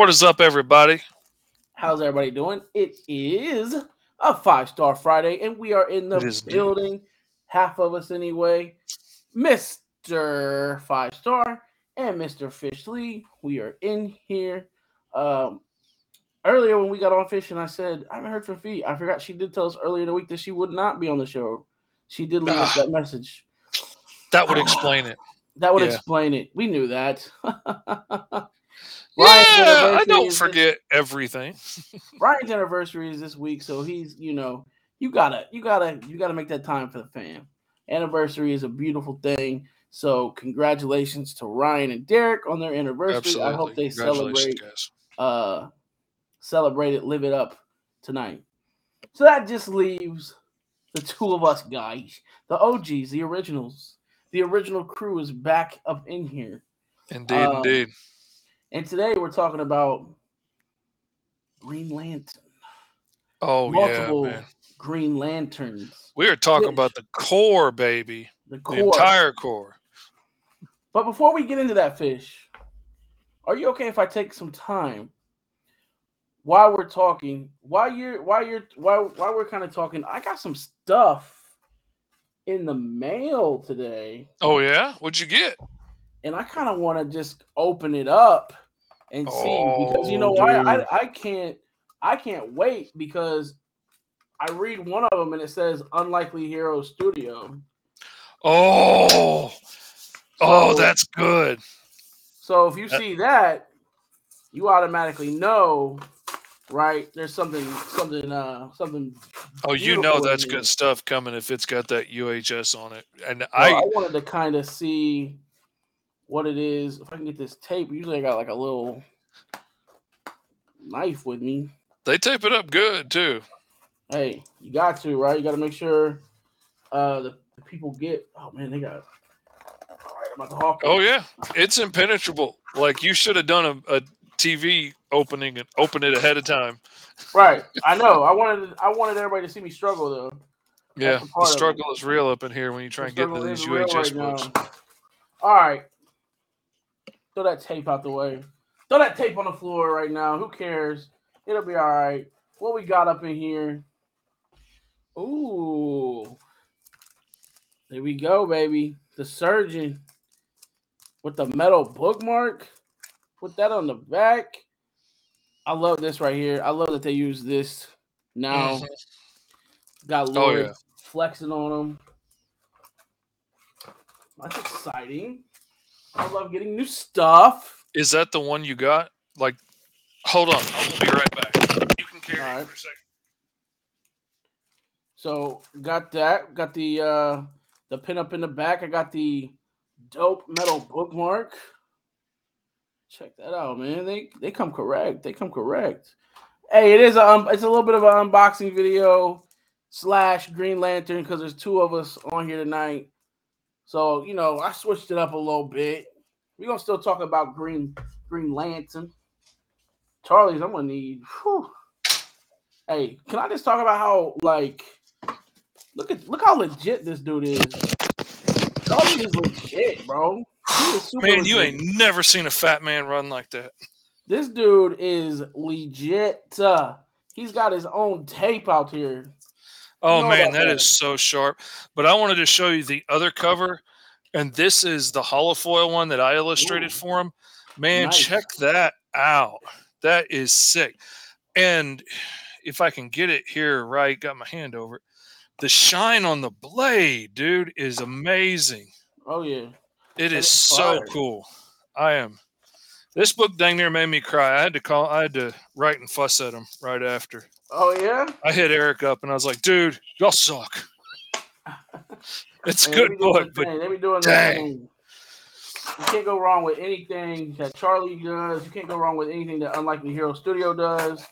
What is up, everybody? How's everybody doing? It is a five star Friday, and we are in the It is indeed. building. Half of us, anyway. Mr. Five Star and Mr. Fish Lee. We are in here. Um, earlier when we got on fishing, I said I haven't heard from Fee. I forgot she did tell us earlier in the week that she would not be on the show. She did leave us Ah. that message. That would explain it. That would Yeah. explain it. We knew that. Yeah, Ryan's I don't is this- forget everything. Ryan's anniversary is this week, so he's you know you gotta you gotta you gotta make that time for the fam. Anniversary is a beautiful thing. So congratulations to Ryan and Derek on their anniversary. Absolutely. I hope they celebrate guys. uh celebrate it, live it up tonight. So that just leaves the two of us guys, the OGs, the originals. The original crew is back up in here. Indeed, um, indeed. And today we're talking about Green Lantern. Oh multiple yeah, man. Green Lanterns. We are talking Which- about the Corps, baby. The The entire Corps. But before we get into that fish, are you okay if I take some time while we're talking? While you're while you're while while we're kind of talking, I got some stuff in the mail today, Oh yeah, what'd you get? And I kind of want to just open it up and see because you know Oh, why I, dude. I can't I can't wait because I read one of them and it says Unlikely Hero Studio. Oh, oh, So- that's good. So if you Uh, see that, you automatically know, right? There's something, something, uh, something. Oh, you know that's good stuff coming if it's got that UHS on it. And So I, I, wanted to kind of see what it is. If I can get this tape, usually I got like a little knife with me. they tape it up good too. Hey, you got to right. You got to make sure uh the, the people get. Oh man, they got. All right, I'm about to hawk. it. Oh yeah, it's impenetrable. Like you should have done a, a TV opening and open it ahead of time. Right, I know. I wanted, I wanted everybody to see me struggle though. Yeah, the the part of it. struggle is real up in here when you try and get into these UHS right books. All right. Throw that tape out the way. Throw that tape on the floor right now. Who cares? It'll be all right. What we got up in here? Ooh. There we go, baby. The surgeon with the metal bookmark. Put that on the back. I love this right here. I love that they use this now. Mhm. Got Oh, Lloyd yeah. flexing on them. That's exciting. I love getting new stuff. Is that the one you got? Like, hold on, I'll be right back. You can carry All it right. for a second. So got that. Got the uh the pin up in the back. I got the dope metal bookmark. Check that out, man. They they come correct. They come correct. Hey, it is a um, it's a little bit of an unboxing video slash Green Lantern because there's two of us on here tonight. So you know, I switched it up a little bit. We're gonna still talk about Green Green Lantern. Charlie's, I'm gonna need. whew. Hey, can I just talk about how like look at look how legit this dude is. Charlie is legit, bro. He is super Man, you ain't never seen a fat man run like that. This dude is legit. Uh, he's got his own tape out here. Oh know man, that that. is so sharp. But I wanted to show you the other cover, and this is the holofoil one that I illustrated Ooh. for him. Man, Nice. check that out. That is sick. And if I can get it here right, got my hand over it. The shine on the blade, dude, is amazing. Oh yeah. It That is so cool. I am. This book dang near made me cry. I had to call. I had to write and fuss at him right after. Oh yeah. I hit Eric up and I was like, "Dude, y'all suck." It's a Man, they good book, but they be doing dang. thing. You can't go wrong with anything that Charlie does. You can't go wrong with anything that Unlikely Hero Studio does.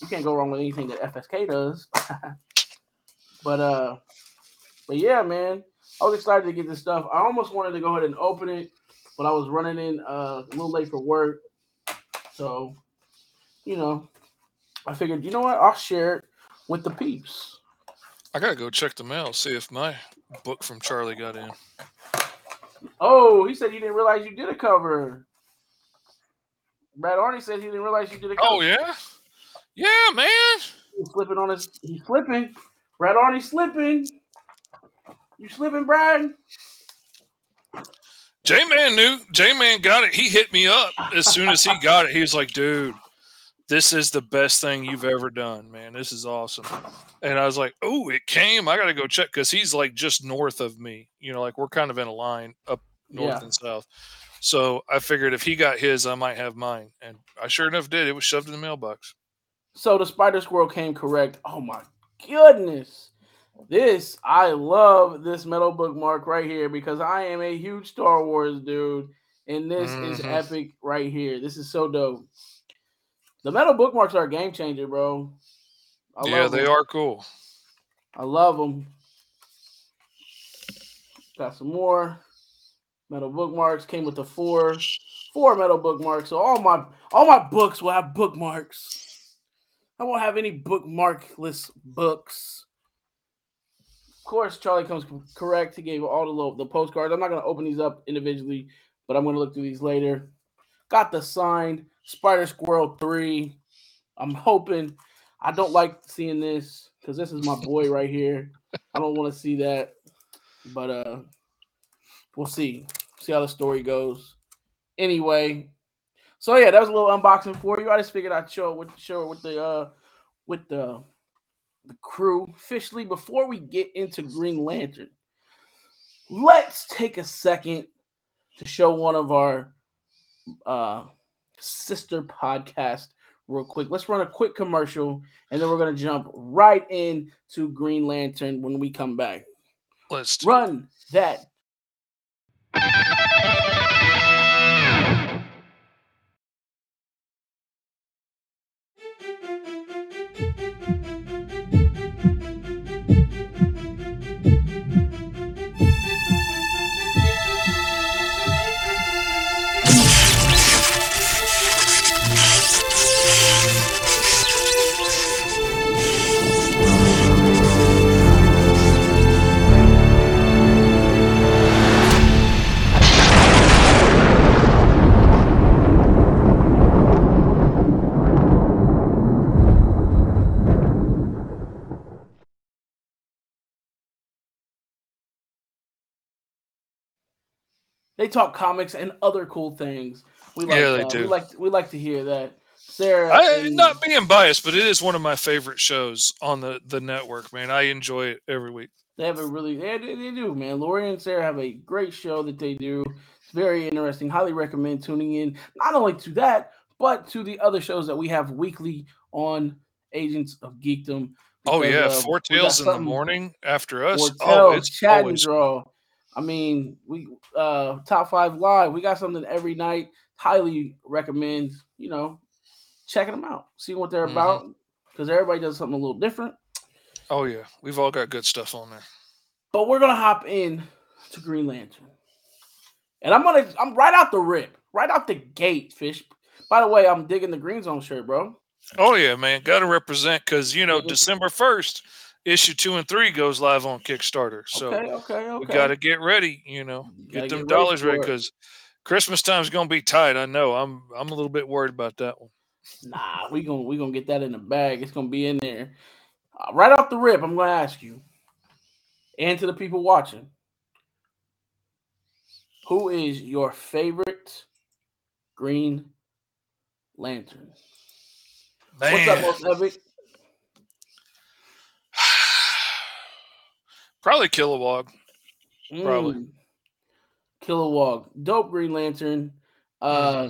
You can't go wrong with anything that FSK does. but uh, but yeah, man, I was excited to get this stuff. I almost wanted to go ahead and open it, but I was running in uh, a little late for work, so you know, I figured, you know what, I'll share it with the peeps. I gotta go check the mail, see if my book from Charlie got in. Oh, he said he didn't realize you did a cover. Brad Arnie said he didn't realize you did a oh, cover. Oh yeah, yeah, man. He's slipping on his. He's slipping. Brad Arnie slipping. You slipping, Brad? J Man knew. J Man got it. He hit me up as soon as he got it. He was like, "Dude, this is the best thing you've ever done, man. This is awesome." And I was like, "Oh, it came. I got to go check because he's like just north of me. You know, like we're kind of in a line up north Yeah. and south." So I figured if he got his, I might have mine, and I sure enough did. It was shoved in the mailbox. So the Spider Squirrel came correct. Oh my goodness. This I love this metal bookmark right here because I am a huge Star Wars dude, and this is Mhm. epic right here. This is so dope. The metal bookmarks are a game changer, bro. I yeah, they them. are cool. I love them. Got some more metal bookmarks. Came with the four, four metal bookmarks. So all my all my books will have bookmarks. I won't have any bookmarkless books. Of course, Charlie comes correct. He gave all the little, the postcards. I'm not gonna open these up individually, but I'm gonna look through these later. Got the signed Spider Squirrel three. I'm hoping. I don't like seeing this because this is my boy right here. I don't want to see that, but uh, we'll see. See how the story goes. Anyway, so yeah, that was a little unboxing for you. I just figured I'd show it with show it with the uh with the the crew officially before we get into Green Lantern. Let's take a second to show one of our uh sister podcast real quick. Let's run a quick commercial and then we're gonna jump right into Green Lantern when we come back. Let's Run that. They talk comics and other cool things. We like Yeah, they that. We do. like we like to hear that. Sarah, I, is- not being biased, but it is one of my favorite shows on the the network. Man, I enjoy it every week. They have a really they, they do, man. Lori and Sarah have a great show that they do. It's very interesting. Highly recommend tuning in, not only to that, but to the other shows that we have weekly on Agents of Geekdom. Oh yeah, uh, Four Tails in the morning after us. Oh, it's chat and always draw. I mean, we uh top five live. We got something every night. Highly recommend. You know, checking them out, see what they're Mhm. about, because everybody does something a little different. Oh yeah, we've all got good stuff on there. But we're gonna hop in to Green Lantern. And I'm gonna I'm right out the rip, right out the gate, fish. By the way, I'm digging the Green Zone shirt, bro. Oh yeah, man, got to represent because you know. December first, issue two and three goes live on Kickstarter. So okay, okay, okay. we got to get ready. You know, Gotta get them get dollars ready because Christmas time's gonna be tight. I know. I'm I'm a little bit worried about that one. Nah, we gonna we gonna get that in the bag. It's gonna be in there. Uh, right off the rip, I'm gonna ask you, and to the people watching, who is your favorite Green Lantern? Man, What's up, most epic? Probably Kilowog. Probably. Mm. Kilowog, dope Green Lantern. Uh,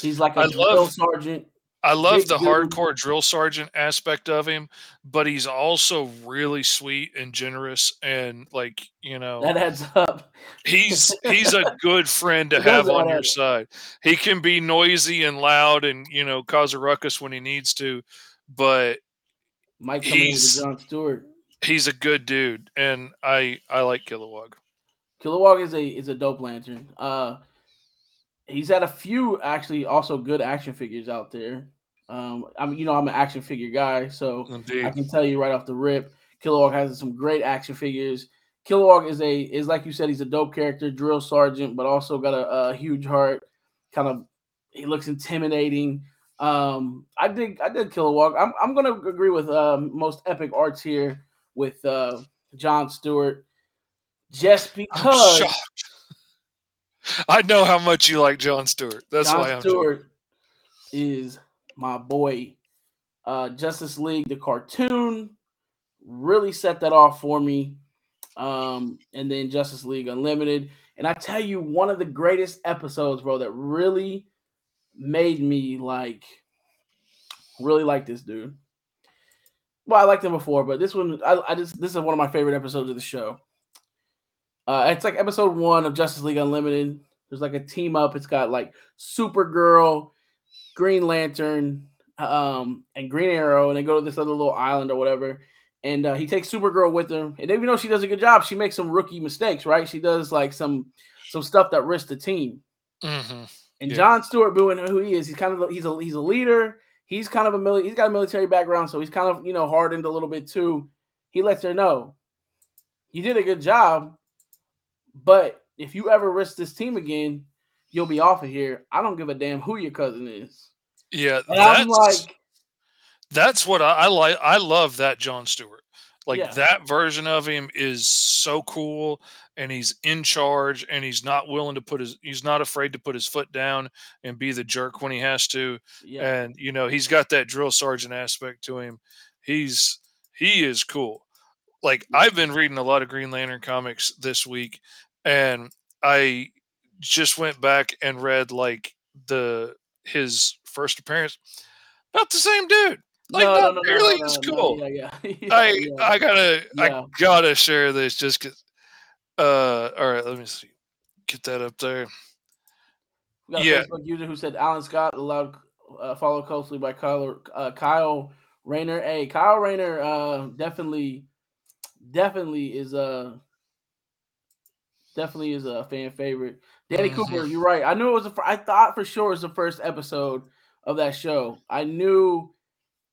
he's like a I drill love- sergeant. I love Big the dude. hardcore drill sergeant aspect of him, but he's also really sweet and generous and like, you know, That adds up. he's he's a good friend to have on your up. side. He can be noisy and loud and, you know, cause a ruckus when he needs to, but Mike He's- John Stewart. He's a good dude and I I like Kilowog. Kilowog is a is a dope lantern. Uh, he's had a few actually also good action figures out there. Um, I mean, you know, I'm an action figure guy, so I can tell you right off the rip, Kilowog has some great action figures. Kilowog is a is like you said, he's a dope character, drill sergeant, but also got a, a huge heart. Kind of, he looks intimidating. Um, I did I did Kilowog. I'm I'm gonna agree with um, most epic arts here with uh, John Stewart, just because. I know how much you like John Stewart. That's John why I'm Stewart is my boy. Uh, Justice League, the cartoon, really set that off for me. Um, and then Justice League Unlimited. And I tell you, one of the greatest episodes, bro, that really made me like really like this dude. Well, I liked them before, but this one, I, I just this is one of my favorite episodes of the show. Uh, it's like episode one of Justice League Unlimited. There's like a team up. It's got like Supergirl, Green Lantern, um, and Green Arrow, and they go to this other little island or whatever. And uh, he takes Supergirl with him, and even though she does a good job, she makes some rookie mistakes, right? She does like some some stuff that risks the team. hmm And Yeah. John Stewart, being who he is, he's kind of he's a he's a leader. He's kind of a mili- he's got a military background, so he's kind of you know hardened a little bit too. He lets her know you did a good job, but if you ever risk this team again, you'll be off of here. I don't give a damn who your cousin is. Yeah, And I'm that's like, that's what I, I like. I love that John Stewart. Like Yeah. that version of him is so cool, and he's in charge, and he's not willing to put his. He's not afraid to put his foot down and be the jerk when he has to. yeah, And you know he's got that drill sergeant aspect to him. He's he is cool. Like I've been reading a lot of Green Lantern comics this week, and I just went back and read like the his first appearance. Not the same dude. Like not nearly as cool. yeah, yeah, yeah, I yeah. I gotta. I gotta share this just cause. Uh, all right, let me see. Get that up there. Got Yeah. Facebook user who said Alan Scott allowed uh, followed closely by Kyle uh, Kyle Rayner. Hey, Kyle Rayner uh, definitely definitely is a definitely is a fan favorite. Danny Mhm. Cooper, you're right. I knew it was. A, I thought for sure it was the first episode of that show. I knew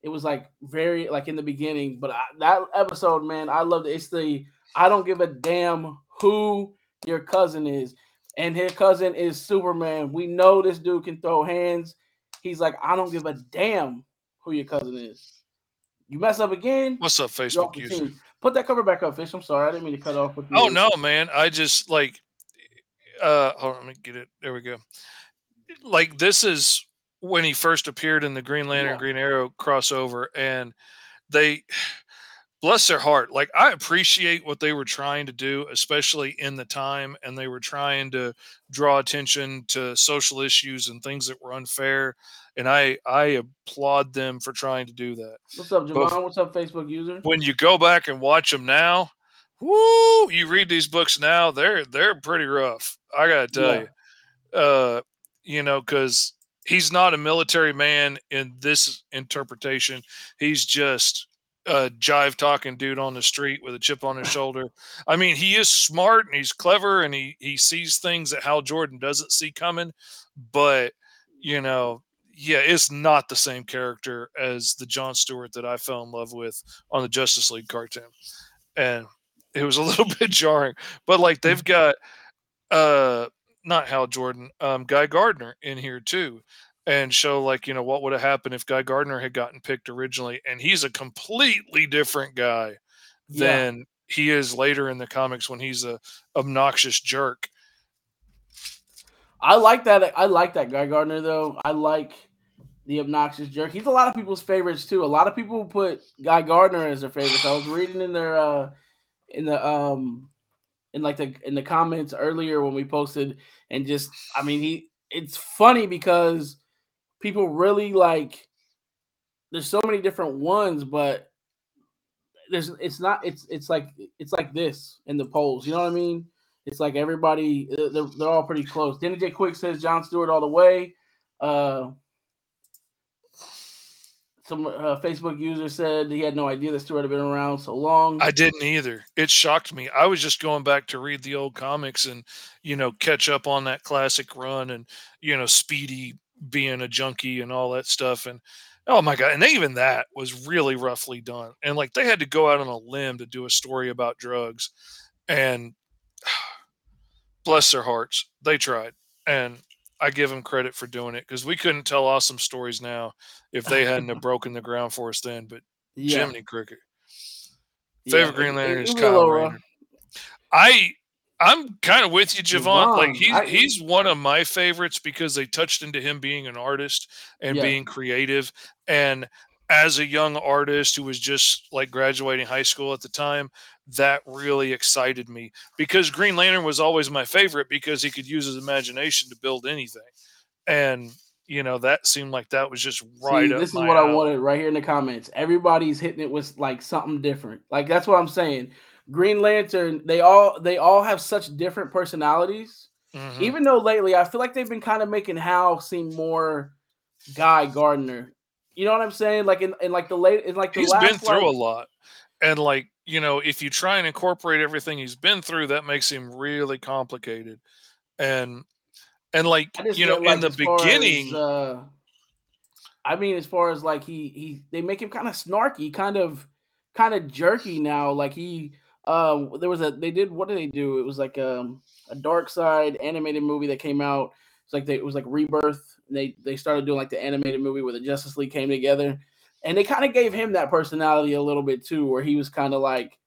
it was like very like in the beginning, but I, that episode, man, I loved it. It's the I don't give a damn who your cousin is, and his cousin is Superman. We know this dude can throw hands. He's like, I don't give a damn who your cousin is. You mess up again, What's up, Facebook user? Put that cover back up, Fish. I'm sorry, I didn't mean to cut off. With Oh no, man! I just like. Uh, hold on, let me get it. There we go. Like this is when he first appeared in the Green Lantern Yeah. Green Arrow crossover, and they bless their heart. Like I appreciate what they were trying to do, especially in the time, and they were trying to draw attention to social issues and things that were unfair. And I I applaud them for trying to do that. What's up, Both- Javon? What's up, Facebook user? When you go back and watch them now, whoo! You read these books now, they're they're pretty rough. I gotta tell Yeah. you, uh, you know, because he's not a military man in this interpretation. He's just a jive talking dude on the street with a chip on his shoulder. I mean, he is smart and he's clever and he he sees things that Hal Jordan doesn't see coming, but you know, yeah, it's not the same character as the John Stewart that I fell in love with on the Justice League cartoon. And it was a little bit jarring. But like they've got uh not Hal Jordan, um Guy Gardner in here too. And show like, you know, what would have happened if Guy Gardner had gotten picked originally. And he's a completely different guy Yeah. than he is later in the comics when he's a obnoxious jerk. I like that. I like that Guy Gardner though. I like the obnoxious jerk. He's a lot of people's favorites too. A lot of people put Guy Gardner as their favorites. I was reading in their uh in the um in like the in the comments earlier when we posted and just I mean he it's funny because people really like there's so many different ones, but there's it's not it's it's like it's like this in the polls. You know what I mean? It's like everybody uh, they're, they're all pretty close. Danny J Quick says John Stewart all the way. Uh, some uh, Facebook user said he had no idea that Stewart had been around so long. I didn't either. It shocked me. I was just going back to read the old comics and you know catch up on that classic run and you know Speedy being a junkie and all that stuff and oh my god and even that was really roughly done and like they had to go out on a limb to do a story about drugs and bless their hearts they tried and I give them credit for doing it because we couldn't tell awesome stories now if they hadn't have broken the ground for us then. But yeah. Jiminy Cricket, favorite Yeah, Green Lantern is Kyle Rayner. I I'm kind of with you, Javon. Like Javon, he I- he's one of my favorites because they touched into him being an artist and Yeah. being creative. And as a young artist who was just like graduating high school at the time, that really excited me because Green Lantern was always my favorite because he could use his imagination to build anything. And you know, that seemed like that was just right See, up this is what I wanted right here in the comments. Everybody's hitting it with like something different. Like that's what I'm saying. Green Lantern, they all they all have such different personalities. Mhm. Even though lately I feel like they've been kind of making Hal seem more Guy Gardner. You know what I'm saying? Like in, in like the late in like the he's last been through a lot and like you know if you try and incorporate everything he's been through that makes him really complicated and and like you know like, in the far as, beginning uh, I mean, as far as like he he they make him kind of snarky, kind of kind of jerky now. Like he um there was a they did what did they do? It was like um a Darkseid animated movie that came out. It's like they, it was like rebirth. They they started doing like the animated movie where the Justice League came together, and they kind of gave him that personality a little bit too, where he was kind of like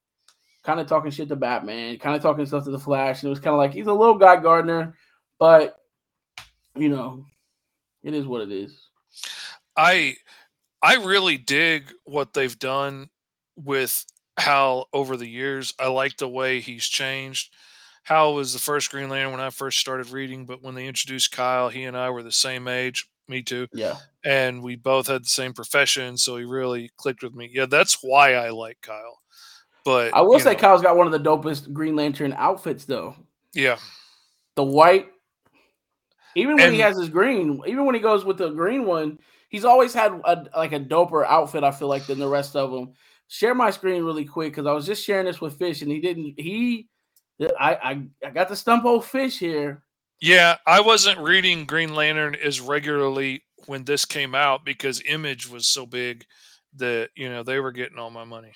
kind of talking shit to Batman, kind of talking stuff to the Flash, and it was kind of like he's a little guy Gardner, but you know, it is what it is. i i really dig what they've done with hal over the years i like the way he's changed hal was the first green lantern when i first started reading but when they introduced kyle he and i were the same age me too Yeah. and we both had the same profession so he really clicked with me yeah that's why i like kyle but I will say know, Kyle's got one of the dopest Green Lantern outfits though. yeah The white, even when he has his green, even when he goes with the green one, he's always had a, like a doper outfit. I feel like than the rest of them. Share my screen really quick because I was just sharing this with Fish and he didn't. He, I, I, I got the stump old Fish here. Yeah, I wasn't reading Green Lantern as regularly when this came out because Image was so big that you know they were getting all my money.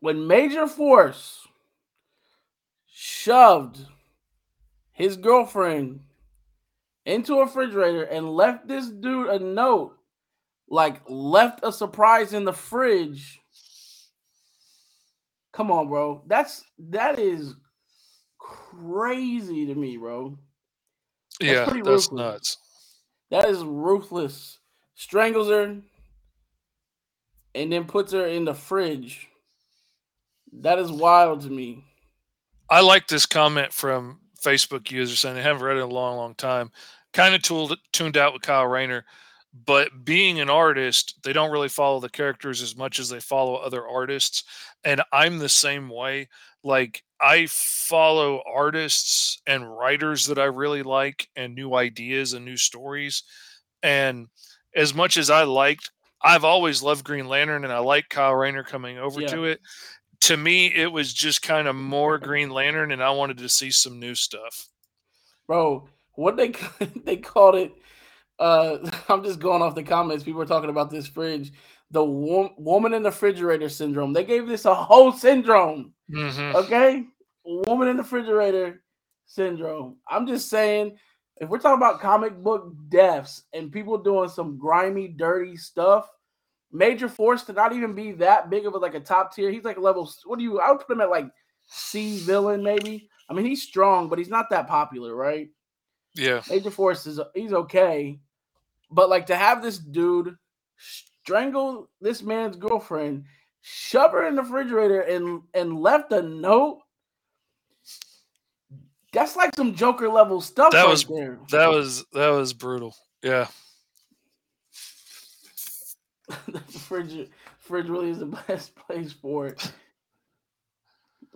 when Major Force shoved his girlfriend into a refrigerator and left this dude a note, like left a surprise in the fridge. Come on, bro. That's that is crazy to me, bro. That's yeah, that's ruthless. nuts. That is ruthless. Strangles her and then puts her in the fridge. That is wild to me. I like this comment from Facebook user saying they haven't read it in a long, long time. Kind of tooled, tuned out with Kyle Rayner, but being an artist, they don't really follow the characters as much as they follow other artists. And I'm the same way. Like I follow artists and writers that I really like and new ideas and new stories. And as much as I liked, I've always loved Green Lantern and I like Kyle Rayner coming over Yeah. to it to me it was just kind of more green lantern and i wanted to see some new stuff Bro, what they they called it uh I'm just going off the comments. People are talking about this fridge. The wo- woman in the refrigerator syndrome. They gave this a whole syndrome. Mhm. Okay? Woman in the refrigerator syndrome. I'm just saying, if we're talking about comic book deaths and people doing some grimy, dirty stuff, Major Force to not even be that big of a like a top tier. He's like a level. What do you? I would put him at like C villain maybe. I mean, he's strong, but he's not that popular, right? yeah Major Force is he's okay, but like to have this dude strangle this man's girlfriend, shove her in the refrigerator, and and left a note. That's like some Joker level stuff. That right was- there. that was that was brutal yeah the fridge, fridge really is the best place for it.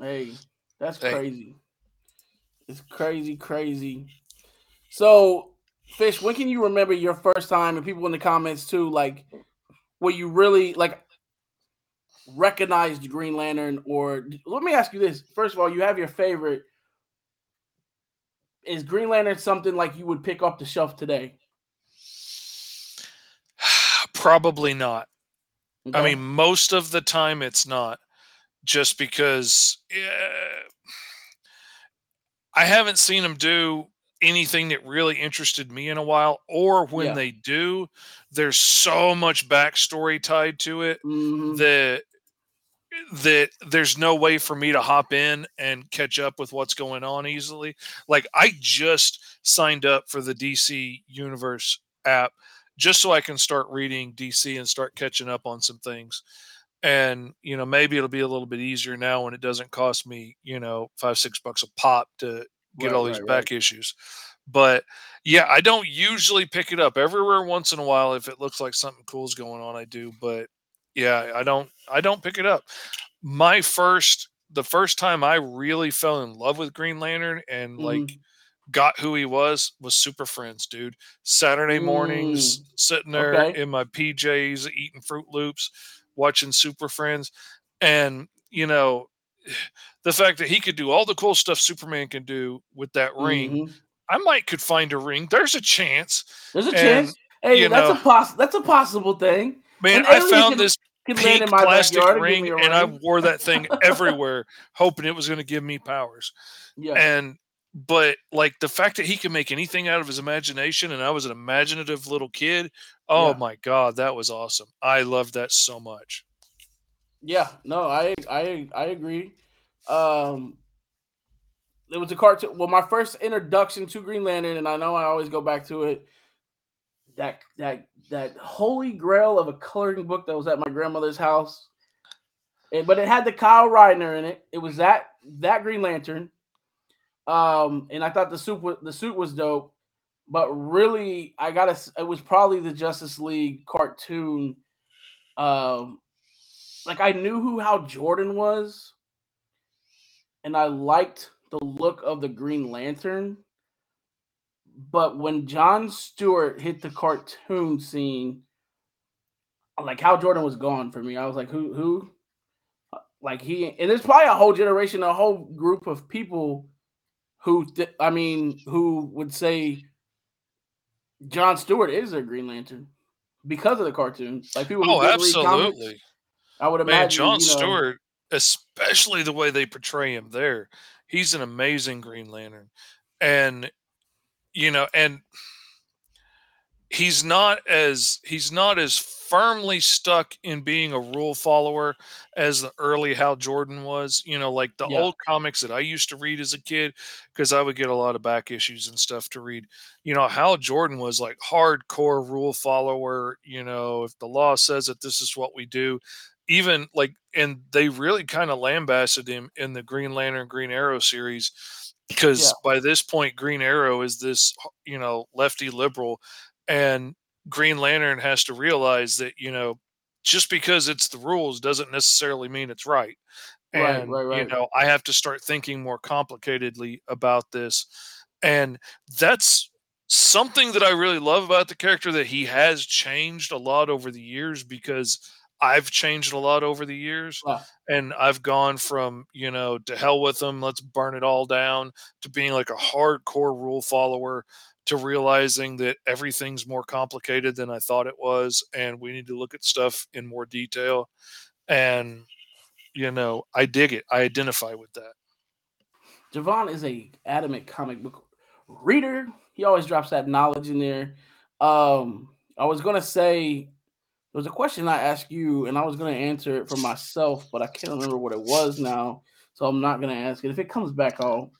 Hey, that's Hey. crazy. It's crazy, crazy. So, Fish, when can you remember your first time, and people in the comments too, like, where you really like recognized Green Lantern? Or let me ask you this: First of all, you have your favorite. Is Green Lantern something like you would pick off the shelf today? Probably not. I mean, most of the time it's not, just because eh, I haven't seen him do anything that really interested me in a while. Or when Yeah. they do, there's so much backstory tied to it Mhm. that that there's no way for me to hop in and catch up with what's going on easily. Like I just signed up for the DC Universe app just so I can start reading DC and start catching up on some things. And you know, maybe it'll be a little bit easier now when it doesn't cost me, you know, five, six bucks a pop to get Right, all these right, back issues. But yeah, I don't usually pick it up everywhere once in a while if it looks like something cool's going on, I do. But yeah, I don't I don't pick it up. My first the first time I really fell in love with Green Lantern and like Mhm. got who he was was Super Friends, dude. Saturday mornings Mm, sitting there okay. in my PJs eating Fruit Loops, watching Super Friends and you know the fact that he could do all the cool stuff Superman can do with that ring, Mhm. I might could find a ring. There's a chance. There's a And, chance. Hey, that's know- a poss. That's a possible thing. Man, An I found can- this Can pink in my plastic backyard and ring and I wore that thing everywhere, hoping it was going to give me powers. Yeah. And but like the fact that he can make anything out of his imagination, and I was an imaginative little kid. Oh Yeah. my god, that was awesome! I loved that so much. Yeah, no, I I I agree. Um it was a cartoon. Well, my first introduction to Green Lantern, and I know I always go back to it. That that that holy grail of a coloring book that was at my grandmother's house. And, but it had the Kyle Rayner in it. It was that that Green Lantern. Um, and I thought the suit the suit was dope. But really, I gotta. It was probably the Justice League cartoon. Um, like I knew who Hal Jordan was, and I liked the look of the Green Lantern. But when John Stewart hit the cartoon scene, like Hal Jordan was gone for me. I was like, who who? Like he and there's probably a whole generation, a whole group of people who th- I mean, who would say John Stewart is their Green Lantern because of the cartoon. Like people Oh, didn't read comics, absolutely, I would imagine man. John you know, Stewart, especially the way they portray him there, he's an amazing Green Lantern, and you know, and he's not as he's not as firmly stuck in being a rule follower as the early Hal Jordan was. You know, like the Yeah. old comics that I used to read as a kid, because I would get a lot of back issues and stuff to read. You know, Hal Jordan was like hardcore rule follower. You know, if the law says that this is what we do, even like, and they really kind of lambasted him in the Green Lantern, Green Arrow series. Because Yeah. by this point, Green Arrow is this, you know, lefty liberal, and Green Lantern has to realize that you know just because it's the rules doesn't necessarily mean it's right. Right, And right, you right. know, I have to start thinking more complicatedly about this. And that's something that I really love about the character that he has changed a lot over the years because I've changed a lot over the years and I've gone from, you know, to hell with them, let's burn it all down to being like a hardcore rule follower to realizing that everything's more complicated than I thought it was, and we need to look at stuff in more detail. And you know, I dig it. I identify with that. Javon is a adamant comic book reader. He always drops that knowledge in there. Um, I was gonna say there was a question I asked you, and I was gonna answer it for myself, but I can't remember what it was now, so I'm not gonna ask it. If it comes back, I'll.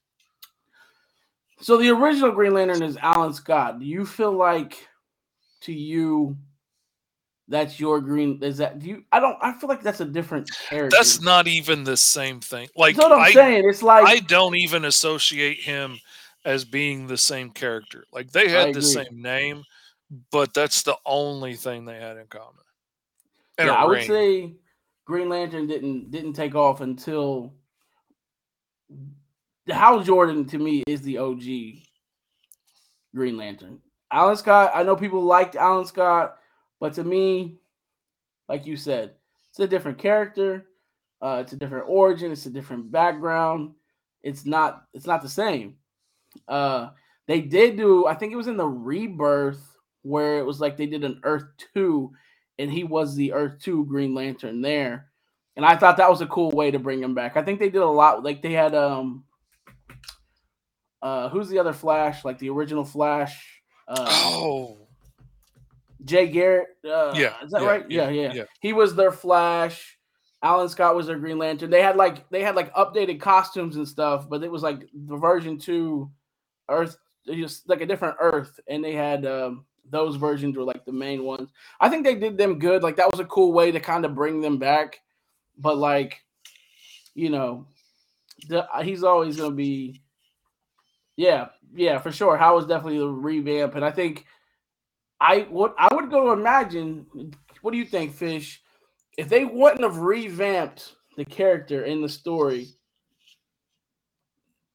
So the original Green Lantern is Alan Scott. Do you feel like, to you, that's your Green? Is that do you? I don't. I feel like that's a different character. That's not even the same thing. Like That's what I'm I, saying. It's like I don't even associate him as being the same character. Like they had the same name, but that's the only thing they had in common. And yeah, I would say Green Lantern didn't didn't take off until Hal Jordan to me is the OG Green Lantern. Alan Scott, I know people liked Alan Scott, but to me, like you said, it's a different character. Uh, it's a different origin. It's a different background. It's not. It's not the same. Uh, they did do. I think it was in the Rebirth where it was like they did an Earth Two, and he was the Earth Two Green Lantern there. And I thought that was a cool way to bring him back. I think they did a lot. Like they had um, uh, who's the other Flash? Like the original Flash. Uh, Oh, Jay Garrett. Uh, Yeah, is that yeah, right? Yeah, yeah, yeah, yeah. He was their Flash. Alan Scott was their Green Lantern. They had like they had like updated costumes and stuff, but it was like the version two Earth, just like a different Earth, and they had um, those versions were like the main ones. I think they did them good. Like that was a cool way to kind of bring them back, but like, you know, the, uh, he's always gonna be. Yeah, yeah, for sure. Hal was definitely the revamp, and I think I would I would go imagine. What do you think, Fish? If they wouldn't have revamped the character in the story,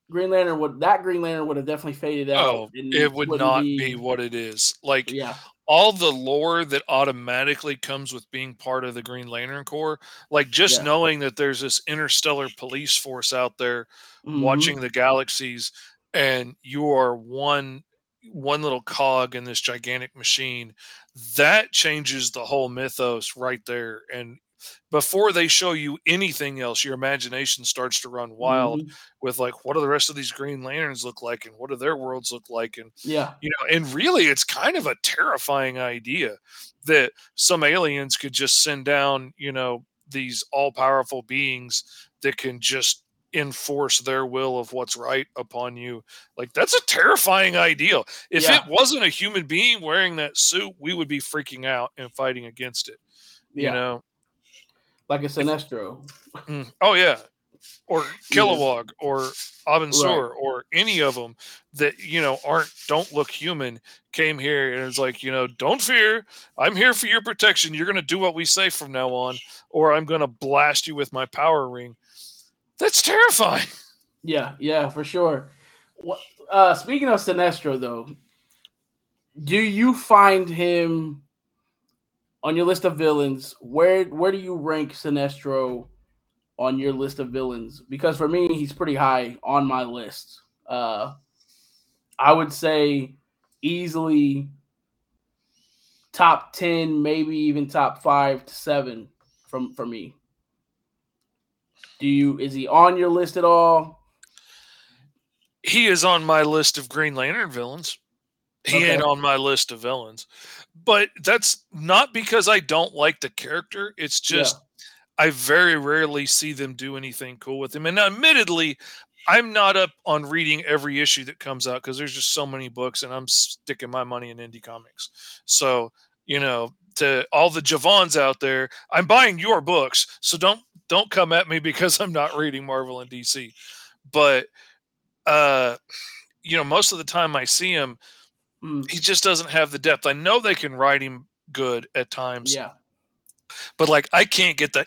Green Lantern would that Green Lantern would have definitely faded out. oh, it would not be what it is. Like Yeah, all the lore that automatically comes with being part of the Green Lantern Corps, like just Yeah. knowing that there's this interstellar police force out there Mhm. watching the galaxies and you are one one little cog in this gigantic machine that changes the whole mythos right there and before they show you anything else your imagination starts to run wild Mhm. with like what do the rest of these green lanterns look like and what do their worlds look like? And Yeah, you know and really it's kind of a terrifying idea that some aliens could just send down you know these all-powerful beings that can just enforce their will of what's right upon you. Like that's a terrifying ideal. If Yeah. it wasn't a human being wearing that suit we would be freaking out and fighting against it yeah, you know like a Sinestro. Mm. oh yeah or Yeah. Kilowog or Abin Sur or any of them that you know aren't don't look human came here and it's like you know don't fear I'm here for your protection you're gonna do what we say from now on or I'm gonna blast you with my power ring that's terrifying Yeah, yeah, for sure. What, uh, speaking of Sinestro, though, do you find him on your list of villains? Where where do you rank Sinestro on your list of villains? Because for me, he's pretty high on my list. Uh, I would say easily top ten, maybe even top five to seven from for me. Do you is he on your list at all? he is on my list of Green Lantern villains. He Okay. ain't on my list of villains. But that's not because I don't like the character. It's just I very rarely see them do anything cool with him. And admittedly, I'm not up on reading every issue that comes out because there's just so many books and I'm sticking my money in indie comics. So, you know, to all the Javons out there, I'm buying your books. So don't don't come at me because I'm not reading Marvel and DC. But uh you know, most of the time I see him, Mm, he just doesn't have the depth. I know they can write him good at times, yeah. but like I can't get the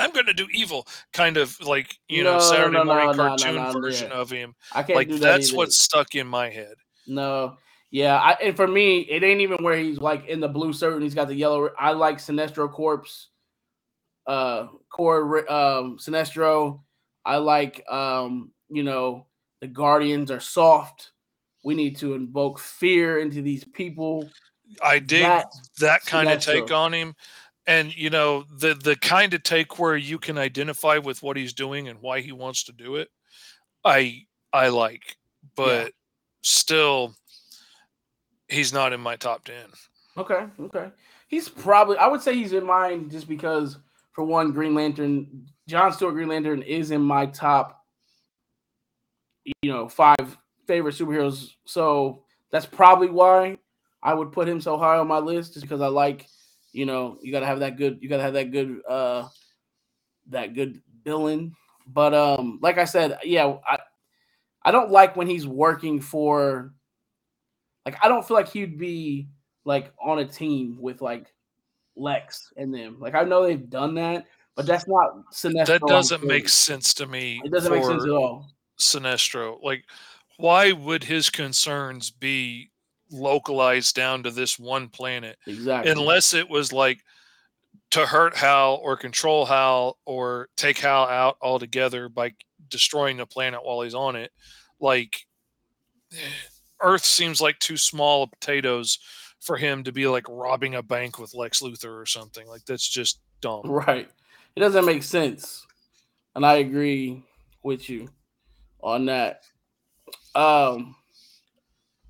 I'm going to do evil kind of like you No, know Saturday no, no, morning cartoon version yeah. of him. I can't Like do that that's either. what's stuck in my head. no. Yeah, I, and for me, it ain't even where he's like in the blue shirt and he's got the yellow. I like Sinestro Corpse, uh, Corps um, Sinestro. I like um, you know, the Guardians are soft. We need to invoke fear into these people. I dig That- that kind of take on him. And you know the the kind of take where you can identify with what he's doing and why he wants to do it. I I like, but still, he's not in my top ten. Okay, okay. He's probably I would say he's in mine just because for one, Green Lantern, John Stewart Green Lantern is in my top, you know, five favorite superheroes. So that's probably why I would put him so high on my list, just because I like, you know, you gotta have that good, you gotta have that good uh that good villain. But um, like I said, yeah, I I don't like when he's working for like I don't feel like he'd be like on a team with like Lex and them. Like I know they've done that, but that's not Sinestro. That doesn't make sense to me. It doesn't make sense at all. Sinestro. Like, why would his concerns be localized down to this one planet Exactly. unless it was like to hurt Hal or control Hal or take Hal out altogether by destroying the planet while he's on it? Like, Earth seems like too small potatoes for him to be like robbing a bank with Lex Luthor or something. Like, that's just dumb. Right. It doesn't make sense. And I agree with you on that. Um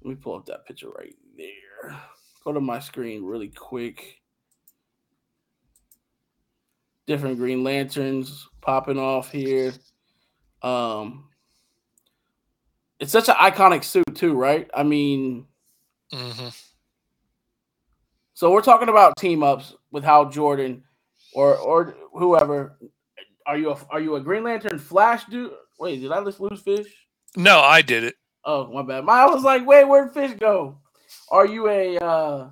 let me pull up that picture right there. Go to my screen really quick. Different Green Lanterns popping off here. Um it's such an iconic suit too, right? I mean, hmm So we're talking about team ups with Hal Jordan or or whoever. Are you a are you a Green Lantern Flash dude? Wait, did I just lose Fish? No, I did it. Oh, my bad. My, I was like, wait, where'd Fish go? Are you a uh,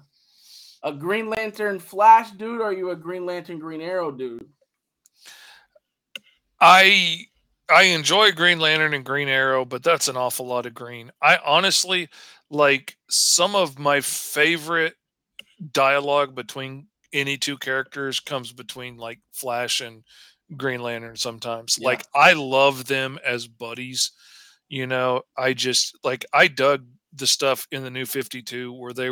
a Green Lantern Flash dude? Or are you a Green Lantern Green Arrow dude? I I enjoy Green Lantern and Green Arrow, but that's an awful lot of green. I honestly like some of my favorite dialogue between any two characters comes between like Flash and Green Lantern sometimes. Yeah. Like I love them as buddies. You know, I just like I dug the stuff in the new 52 where they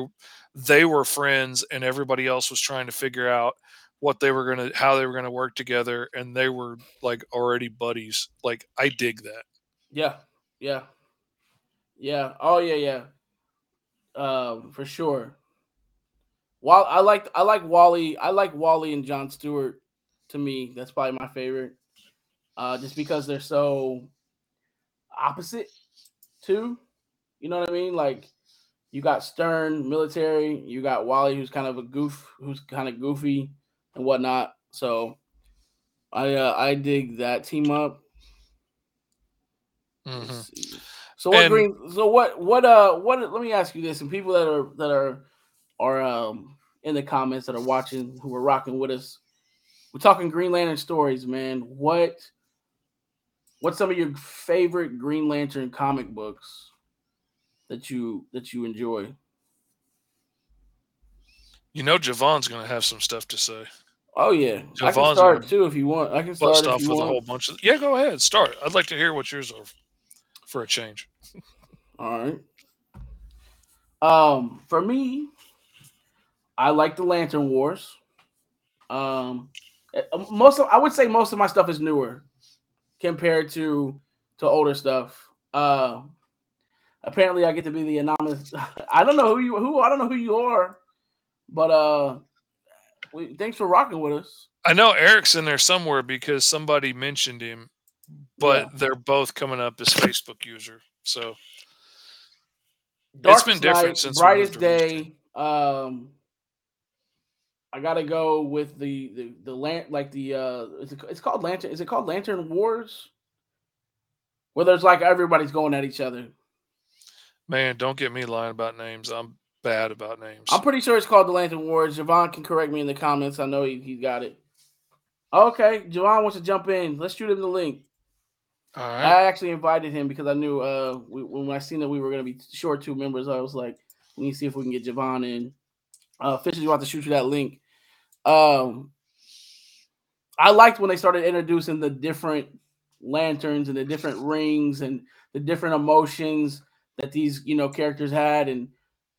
they were friends and everybody else was trying to figure out what they were going to how they were going to work together and they were like already buddies. Like I dig that. Yeah, yeah, yeah. Oh yeah, yeah. Um, for sure. While I like I like Wally, I like Wally and John Stewart. To me, that's probably my favorite. Uh, just because they're so opposite, too. You know what I mean? Like you got Stern, military. You got Wally, who's kind of a goof, who's kind of goofy and whatnot. So, I uh, I dig that team up. Mhm. So what And- green? So what? What? Uh, what? Let me ask you this: and people that are that are are um in the comments that are watching who are rocking with us, we're talking Green Lantern stories, man. What? What's some of your favorite Green Lantern comic books that you that you enjoy? You know Javon's going to have some stuff to say. Oh yeah, I can Javon's start too if you want. I can start Bust off with a whole bunch of Yeah, go ahead. Start. I'd like to hear what yours are for a change. All right. Um, for me, I like the Lantern Wars. Um, eh, most of I would say most of my stuff is newer compared to to older stuff. Uh, apparently, I get to be the anonymous. I don't know who you who I don't know who you are, but uh, we, thanks for rocking with us. I know Eric's in there somewhere because somebody mentioned him, but Yeah. they're both coming up as Facebook user. So Darkest been different since brightest day. Um, I gotta go with the the the lan- like the uh, it's, it's called Lantern. Is it called Lantern Wars? Where there's like everybody's going at each other. man, don't get me lying about names. I'm bad about names. I'm pretty sure it's called the Lantern Wars. Javon can correct me in the comments. I know he, he got it. Okay, Javon wants to jump in. Let's shoot him the link. All right. I actually invited him because I knew uh we, when I seen that we were gonna be short two members, I was like, we need to see if we can get Javon in. Uh Fisher's about to shoot you that link. Um I liked when they started introducing the different lanterns and the different rings and the different emotions that these you know characters had and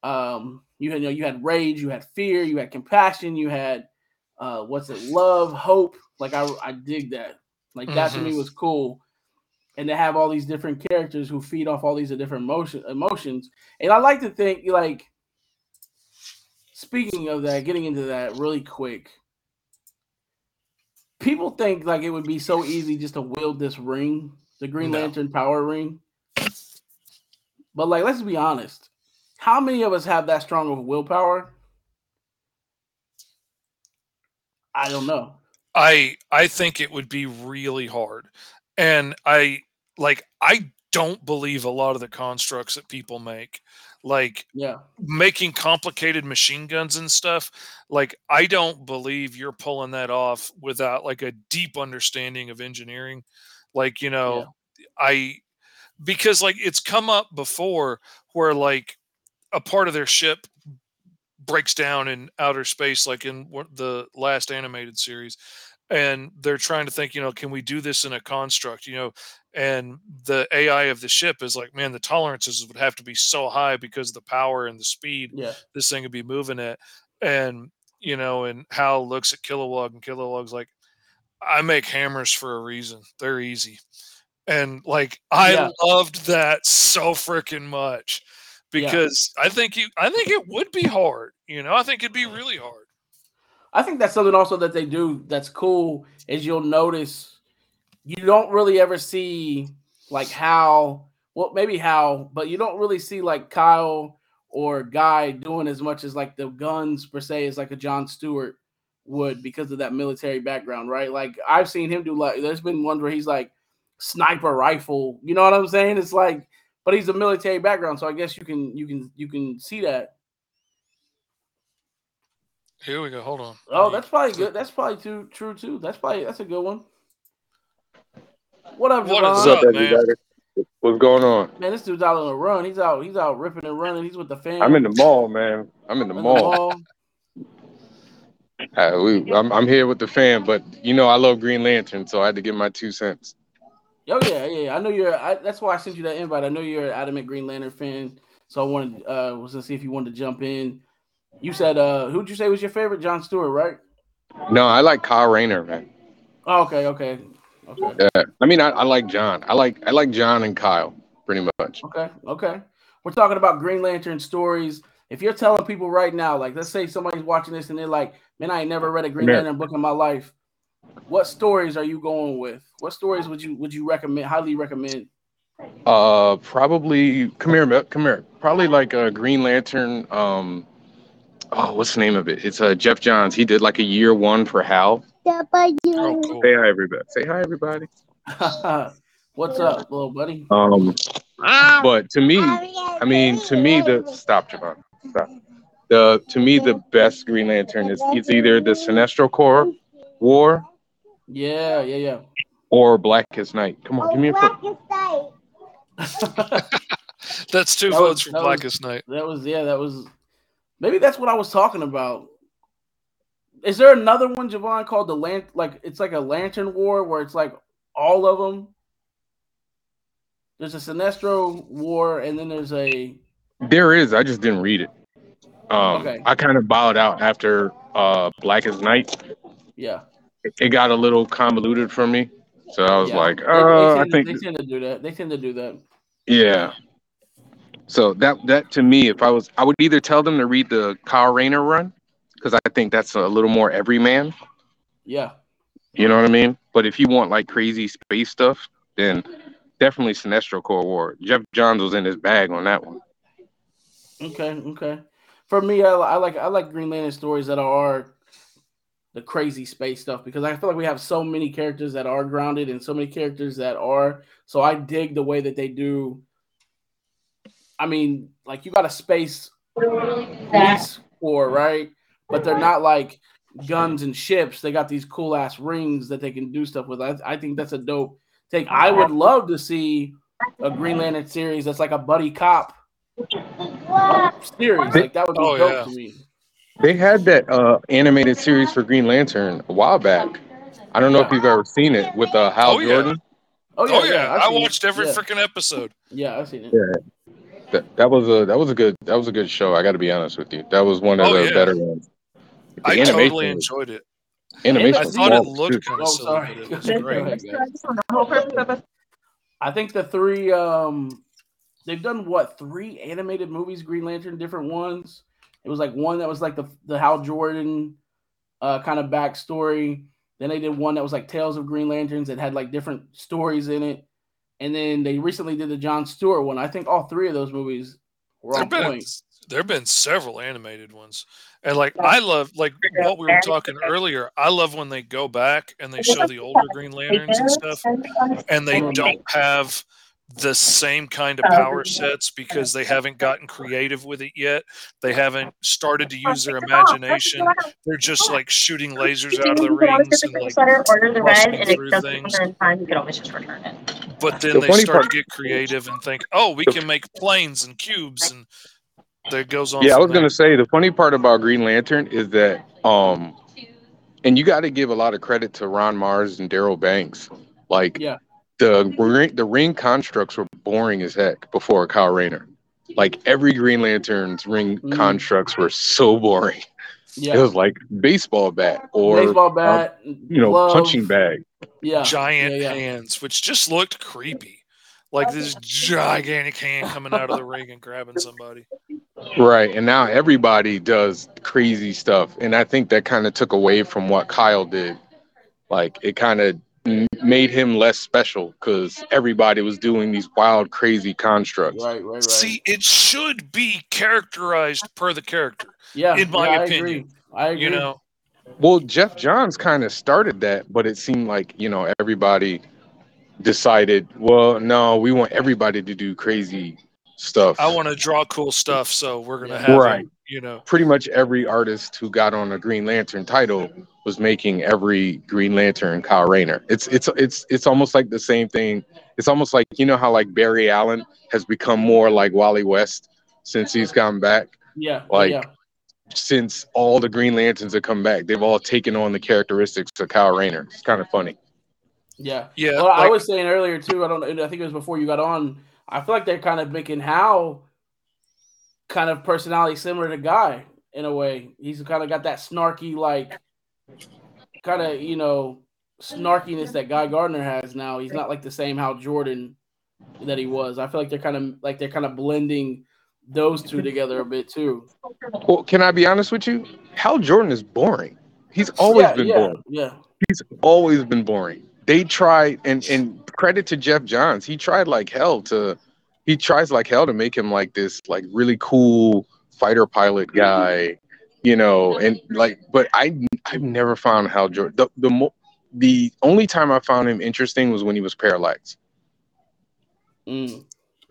um you had you know you had rage, you had fear, you had compassion, you had uh what's it, love, hope. Like I I dig that. Like that to me Mhm. was cool and to have all these different characters who feed off all these different emotion, emotions. And I like to think, like, speaking of that, getting into that really quick, people think like it would be so easy just to wield this ring, the Green No. Lantern power ring. But like, let's be honest, how many of us have that strong of willpower? I don't know. I I think it would be really hard. And I like I don't believe a lot of the constructs that people make. Like Yeah. making complicated machine guns and stuff. Like I don't believe you're pulling that off without like a deep understanding of engineering. Like, you know, I because like it's come up before where like a part of their ship breaks down in outer space like in the last animated series and they're trying to think you know can we do this in a construct you know and the ai of the ship is like man the tolerances would have to be so high because of the power and the speed Yeah. this thing would be moving at and you know and hal looks at kilowog and kilowog's like i make hammers for a reason they're easy and like i Yeah. loved that so freaking much Yeah. because i think you i think it would be hard you know i think it'd be really hard I think that's something also that they do that's cool is you'll notice you don't really ever see like how well maybe how, but you don't really see like Kyle or Guy doing as much as like the guns per se as like a John Stewart would because of that military background, right? Like I've seen him do like there's been ones where he's like sniper rifle, you know what I'm saying? It's like but he's a military background, so I guess you can you can you can see that. here we go hold on Oh, that's probably good. That's probably too true too. That's probably that's a good one. What up, What Javon? What's up, up, man? everybody? What's going on? Man, this dude's out on a run. He's out. He's out ripping and running. He's with the fam. I'm in the mall, man. I'm in the In the mall. mall. Uh, we, I'm, I'm here with the fam, but you know I love Green Lantern, so I had to give my two cents. Oh yeah, yeah. I know you're. I, that's why I sent you that invite. I know you're an adamant Green Lantern fan. So I wanted uh was gonna see if you wanted to jump in. You said uh who'd you say was your favorite? John Stewart, right? No, I like Kyle Rayner, man. Oh, okay, okay, okay, Yeah, I mean I, I like John. I like I like John and Kyle pretty much. okay, okay. We're talking about Green Lantern stories. If you're telling people right now, like let's say somebody's watching this and they're like, "Man, I ain't never read a Green. Lantern book in my life." What stories are you going with? What stories would you would you recommend? Highly recommend? Uh, probably come here, come here. Probably like a Green Lantern. Um, oh, what's the name of it? It's uh Geoff Johns. He did like a year one for Hal. Oh cool Say hi, everybody. Say hi, everybody. What's up, little buddy? Um, but to me, I mean, to me, the stop, Javon, stop. The to me, the best Green Lantern is it's either the Sinestro Corps War Yeah, yeah, yeah. or Blackest Night. Come on, give me a. Pro- that's two That votes was- for that was- blackest night That was yeah, that was maybe that's what I was talking about. Is there another one, Javon, called the Lant? Like it's like a Lantern War where it's like all of them. There's a Sinestro War, and then there's a there is. I just didn't read it. Um, Okay. I kind of bowed out after uh Blackest Night. yeah. It, it got a little convoluted for me, so I was yeah. like, They- uh, they, I tend, to- think, they tend to do that. They tend to do that. yeah. So that that to me, if I was, I would either tell them to read the Kyle Rayner run because I think that's a little more everyman. Yeah. You know what I mean? But if you want like crazy space stuff, then definitely Sinestro Corps War. Geoff Johns was in his bag on that one. Okay. Okay. For me, I, I like I like Green Lantern stories that are the crazy space stuff because I feel like we have so many characters that are grounded and so many characters that are. So I dig the way that they do. I mean, like you got a space police corps, right? But they're not like guns and ships. They got these cool ass rings that they can do stuff with. I, I think that's a dope take. I would love to see a Green Lantern series that's like a buddy cop series. Like that would be Oh, dope yeah. to me. They had that uh, animated series for Green Lantern a while back. I don't know if you've ever seen it with uh, Hal Oh, yeah. Jordan. Oh yeah, oh yeah, I've i seen it. watched every yeah. freaking episode Yeah, I've seen it. Yeah. That, that was a that was a good that was a good show. I got to be honest with you. That was one of Oh, the yeah. better ones. The i totally enjoyed it Animation i thought it looked too. kind Oh, of silly sorry. but it was great ahead, guys. Just on the whole purpose of us. I think the three um they've done what three animated movies, Green Lantern, different ones. It was like one that was like the the Hal Jordan uh kind of backstory. Then they did one that was like Tales of Green Lanterns that had like different stories in it. And then they recently did the John Stewart one. I think all three of those movies were There've on been point. there've been several animated ones, and like I love like what we were talking earlier. I love when they go back and they show the older Green Lanterns and stuff, and they don't have the same kind of oh, power sets because they haven't gotten creative with it yet. They haven't started to use their imagination. They're just like shooting lasers out of the rings and like order the red, and it through things. come in time. You could always just return it. But then they start to get creative and think, oh, we can make planes and cubes, and that goes on. Yeah, I was gonna say the funny part about Green Lantern is that um and you got to give a lot of credit to Ron Marz and Darryl Banks. Like Yeah. the ring, the ring constructs were boring as heck before Kyle Rayner. Like every Green Lantern's ring Mhm. constructs were so boring. Yeah. It was like baseball bat or Baseball bat, you know glove, punching bag. Yeah. giant yeah, yeah. hands, which just looked creepy. Like this gigantic hand coming out of the ring and grabbing somebody. Right. And now everybody does crazy stuff. And I think that kind of took away from what Kyle did. Like it kind of made him less special because everybody was doing these wild, crazy constructs. Right, right, right. See, it should be characterized per the character. yeah, in my yeah, I opinion, agree. I agree. You know, Well, Geoff Johns kind of started that, but it seemed like, you know, everybody decided, well, no, we want everybody to do crazy stuff. I want to draw cool stuff, so we're gonna have Right. him, you know. Pretty much every artist who got on a Green Lantern title was making every Green Lantern Kyle Rayner. It's it's it's it's almost like the same thing. It's almost like you know how like Barry Allen has become more like Wally West since he's gone back. yeah, like, yeah, Since all the Green Lanterns have come back, they've all taken on the characteristics of Kyle Rayner. It's kind of funny. yeah. Yeah, Well, I was saying earlier too. I don't. I think it was before you got on. I feel like they're kind of making Hal kind of personality similar to Guy in a way. He's kind of got that snarky, like, kind of you know snarkiness that Guy Gardner has now. He's not like the same Hal Jordan that he was. I feel like they're kind of like they're kind of blending those two together a bit too. Well, can I be honest with you? Hal Jordan is boring. He's always yeah, been yeah, boring. Yeah, He's always been boring. They tried, and and credit to Geoff Johns, he tried like hell to, he tries like hell to make him like this like really cool fighter pilot guy, you know, and like, but I I've never found Hal Jordan. The the mo- the only time I found him interesting was when he was paralyzed. mm.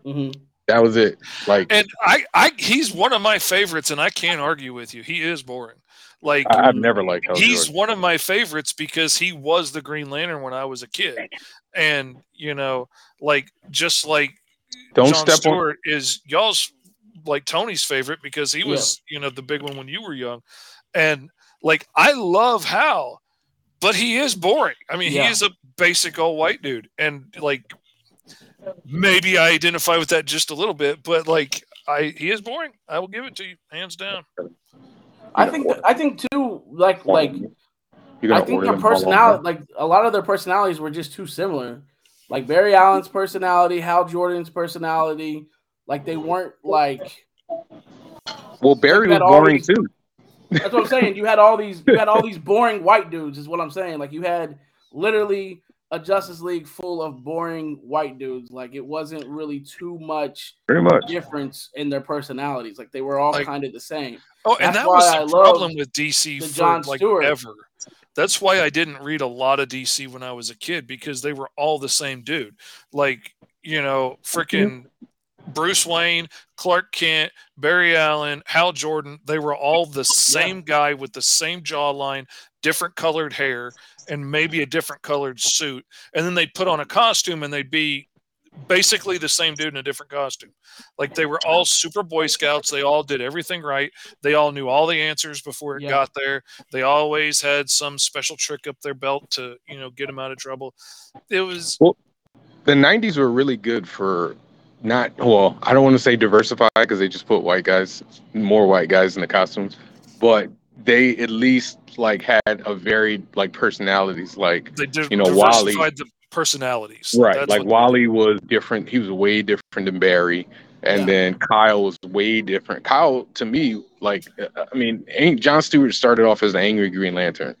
hmm That was it. Like and I, I, he's one of my favorites, and I can't argue with you. He is boring. Like I, I've never liked Hal he's Jordan. one of my favorites because he was the Green Lantern when I was a kid, and you know, like just like Don't John step on. Stewart is y'all's like Tony's favorite because he was you know the big one when you were young, and like I love Hal, but he is boring. I mean, Yeah. he is a basic old white dude, and like maybe I identify with that just a little bit, but like I he is boring. I will give it to you hands down. I think I think too. Like like I think their them all over. personality, like a lot of their personalities, were just too similar. Like Barry Allen's personality, Hal Jordan's personality, like they weren't like. Well, Barry was boring always- too. That's what I'm saying. You had all these, you had all these boring white dudes. Is what I'm saying. Like you had literally a Justice League full of boring white dudes. Like it wasn't really too much Pretty much. difference in their personalities. Like they were all Like- kind of the same. Oh, and that was why the I problem with DC the for Jon like Stewart. ever. That's why I didn't read a lot of DC when I was a kid because they were all the same dude. Like, you know, freaking Bruce Wayne, Clark Kent, Barry Allen, Hal Jordan, they were all the same guy with the same jawline, different colored hair, and maybe a different colored suit. And then they'd put on a costume and they'd be basically the same dude in a different costume. Like they were all super Boy Scouts. They all did everything right. They all knew all the answers before it Yeah. got there. They always had some special trick up their belt to, you know, get them out of trouble. It was the 90s were really good for not well i don't want to say diversify because they just put white guys more white guys in the costumes but they at least like had a varied like personalities like they did You know, Wally- diversified the personalities. right That's like what- wally was different he was way different than barry and Yeah. then kyle was way different kyle to me like uh, i mean john stewart started off as an angry green lantern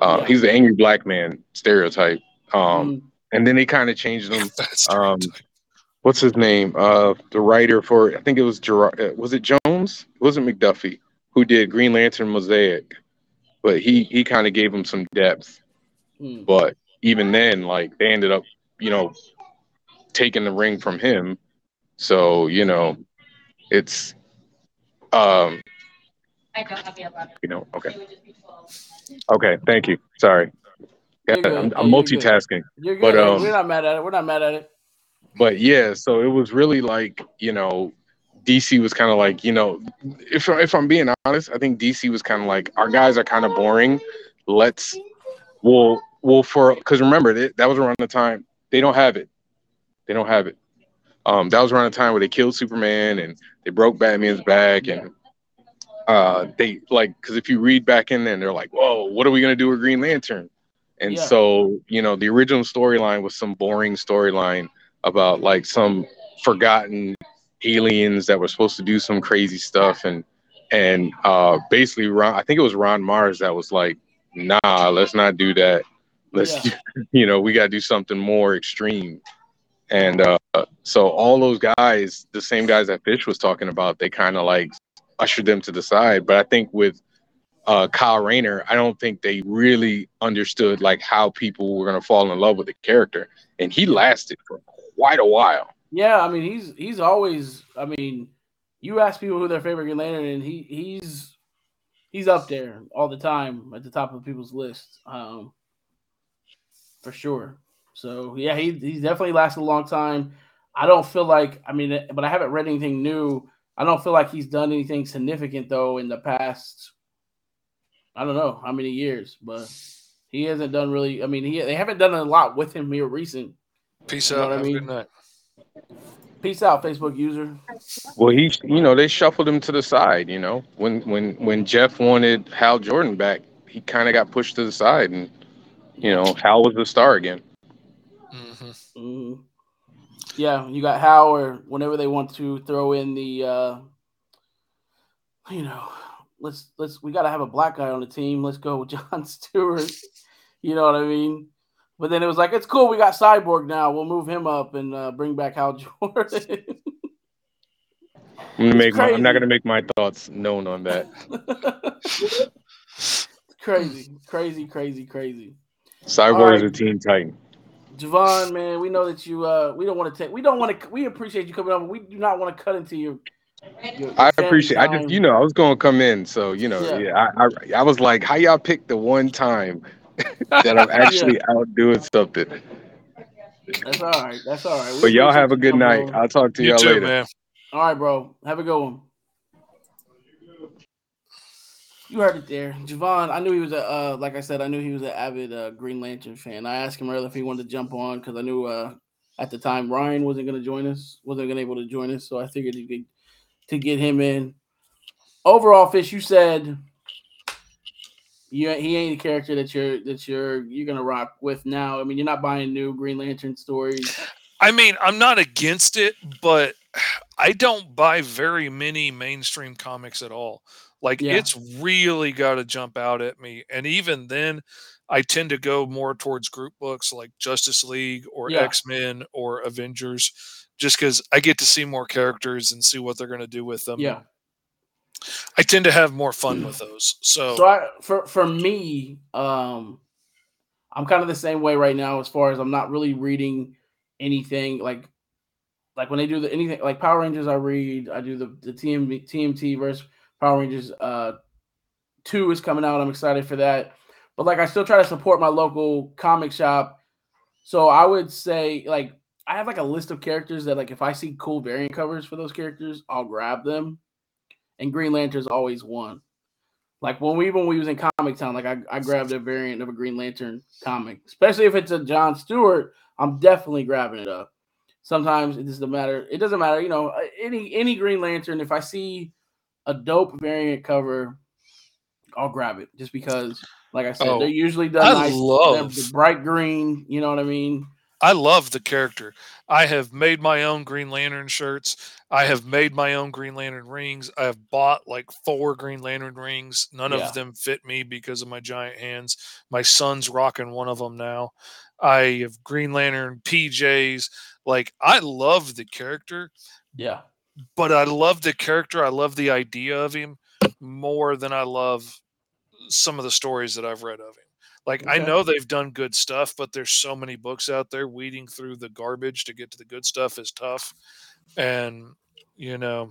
uh, Yeah. he's the angry black man stereotype um, Mm, and then they kind of changed him um, what's his name? Uh, the writer for I think it was Gerard. uh, Was it Jones? It wasn't McDuffie who did Green Lantern Mosaic, but he he kind of gave him some depth. mm. But even then, like they ended up, you know, taking the ring from him. So you know, it's um, I don't have the you know, okay, It would just be 12. okay, thank you. Sorry, yeah, You're. I'm, I'm multitasking. You're good. But, um, We're not mad at it. We're not mad at it. but yeah, so it was really like you know, DC was kind of like you know, if if I'm being honest, I think DC was kind of like our guys are kind of boring. Let's we'll we'll for because remember that that was around the time they don't have it, they don't have it. Um, that was around the time where they killed Superman and they broke Batman's back and uh they like because if you read back in there, they're like, whoa, what are we gonna do with Green Lantern? And Yeah. so you know, the original storyline was some boring storyline about like some forgotten aliens that were supposed to do some crazy stuff and and uh basically Ron I think it was Ron Marz that was like nah let's not do that. Let's you know we got to do something more extreme. And uh so all those guys the same guys that Fish was talking about they kind of like ushered them to the side. But I think with uh Kyle Rayner I don't think they really understood like how people were going to fall in love with the character. And he lasted for quite a while Yeah, I mean he's he's always. I mean, you ask people who their favorite Green Lantern, and he he's he's up there all the time at the top of people's list, um, for sure. So yeah, he he's definitely lasted a long time. I don't feel like I mean, but I haven't read anything new. I don't feel like he's done anything significant though in the past. I don't know how many years, but he hasn't done really. I mean, he they haven't done a lot with him here recent. Peace You know out. I mean? good night. Peace out, Facebook user. Well, he, you know, they shuffled him to the side. You know, when when when Geoff wanted Hal Jordan back, he kind of got pushed to the side, and you know, Hal was the star again. hmm hmm Yeah, you got Hal or whenever they want to throw in the, uh, you know, let's let's we got to have a black guy on the team. Let's go with John Stewart. You know what I mean? But then it was like, it's cool. We got Cyborg now. We'll move him up and uh, bring back Hal Jordan. I'm gonna make. My, I'm not gonna make my thoughts known on that. crazy, crazy, crazy, crazy. Cyborg is Alright. a Teen Titan. Javon, man, we know that you. uh We don't want to take. We don't want to. We appreciate you coming on. But we do not want to cut into your. I appreciate. I just, you know, I was gonna come in, so you know, Yeah. yeah. I, I, I was like, how y'all pick the one time that I'm actually out doing something? That's all right. That's all right. We But y'all have a good night. on. I'll talk to You y'all too, later. man. All right, bro. Have a good one. You heard it there, Javon. I knew he was a uh, like I said, I knew he was an avid uh, Green Lantern fan. I asked him earlier if he wanted to jump on because I knew uh, at the time Ryan wasn't going to join us, wasn't going to be able to join us, so I figured he could to get him in. Overall, Fish, you said you he ain't a character that you're that you're you're gonna rock with now. I mean, you're not buying new Green Lantern stories. I mean, I'm not against it, but I don't buy very many mainstream comics at all. Like Yeah. it's really got to jump out at me. And even then, I tend to go more towards group books like Justice League or Yeah. X-Men or Avengers just cuz I get to see more characters and see what they're going to do with them. Yeah. I tend to have more fun with those. So, So I, for for me, um, I'm kind of the same way right now as far as I'm not really reading anything like like when they do the anything like Power Rangers. I read. I do the the TM, TMT versus Power Rangers. Uh, two is coming out. I'm excited for that. But like I still try to support my local comic shop. So I would say like I have like a list of characters that like if I see cool variant covers for those characters, I'll grab them. And Green Lantern's always won. Like when we when we was in Comic Town, like I, I grabbed a variant of a Green Lantern comic, especially if it's a John Stewart. I'm definitely grabbing it up. Sometimes it doesn't matter. It doesn't matter, you know. Any any Green Lantern, if I see a dope variant cover, I'll grab it just because, like I said, Oh, they're usually done I nice. Love- bright green. You know what I mean? I love the character. I have made my own Green Lantern shirts. I have made my own Green Lantern rings. I have bought like four Green Lantern rings. None Yeah. of them fit me because of my giant hands. My son's rocking one of them now. I have Green Lantern PJs. Like I love the character, Yeah. but I love the character. I love the idea of him more than I love some of the stories that I've read of him. Like I know they've done good stuff, but there's so many books out there. Weeding through the garbage to get to the good stuff is tough, and you know,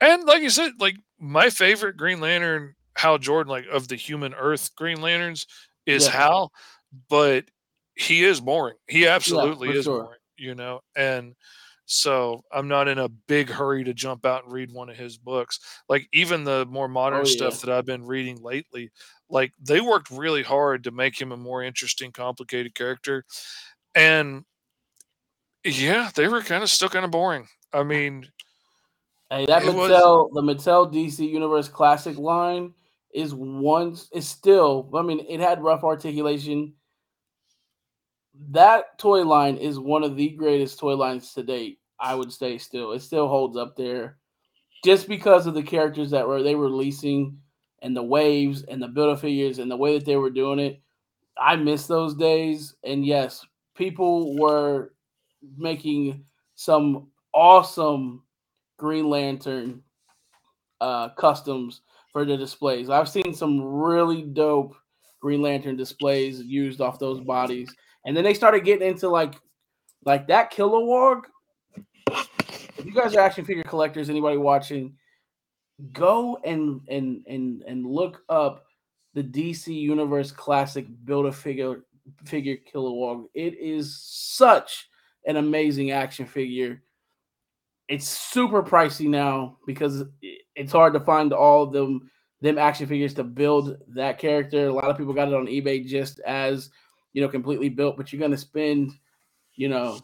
and like you said, like my favorite Green Lantern, Hal Jordan, like of the Human Earth Green Lanterns, is Yeah. Hal, but he is boring. He absolutely for is sure. boring, you know, and so I'm not in a big hurry to jump out and read one of his books. Like even the more modern Oh, stuff yeah. that I've been reading lately, like they worked really hard to make him a more interesting, complicated character. And yeah, they were kind of still kind of boring. I mean, Hey, that It was- Mattel, the Mattel DC Universe Classic line is once is still. I mean, it had rough articulation. That toy line is one of the greatest toy lines to date. I would say still, it still holds up there, just because of the characters that were they were releasing and the waves and the build up figures and the way that they were doing it. I miss those days, and yes, people were making some awesome Green Lantern uh, customs for the displays. I've seen some really dope Green Lantern displays used off those bodies, and then they started getting into like like that Kilowog. If you guys are action figure collectors, anybody watching, go and and and and look up the DC Universe Classic Build a Figure figure Kilowog. It is such an amazing action figure. It's super pricey now because it's hard to find all of them them action figures to build that character. A lot of people got it on eBay just as you know completely built, but you're gonna spend you know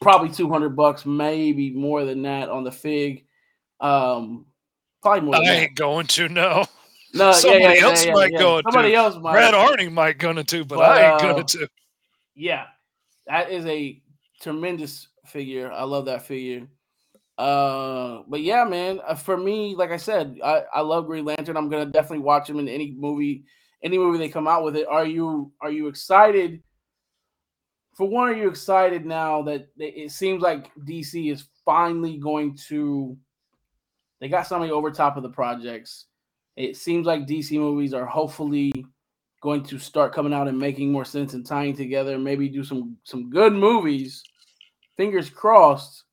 probably 200 bucks, maybe more than that on the fig. Um, probably more. I that. ain't going to no. No, somebody yeah, yeah, else yeah, might go Somebody to. else might. Brad Arning might gonna to, but, But, I ain't uh, gonna to. Yeah, that is a tremendous figure. I love that figure. Uh, but yeah, man, uh, for me, like I said, I, I love Green Lantern. I'm gonna definitely watch him in any movie, any movie they come out with it. Are you are you excited? For one, are you excited now that it seems like DC is finally going to? They got somebody over top of the projects. It seems like DC movies are hopefully going to start coming out and making more sense and tying together. Maybe do some some good movies. Fingers crossed.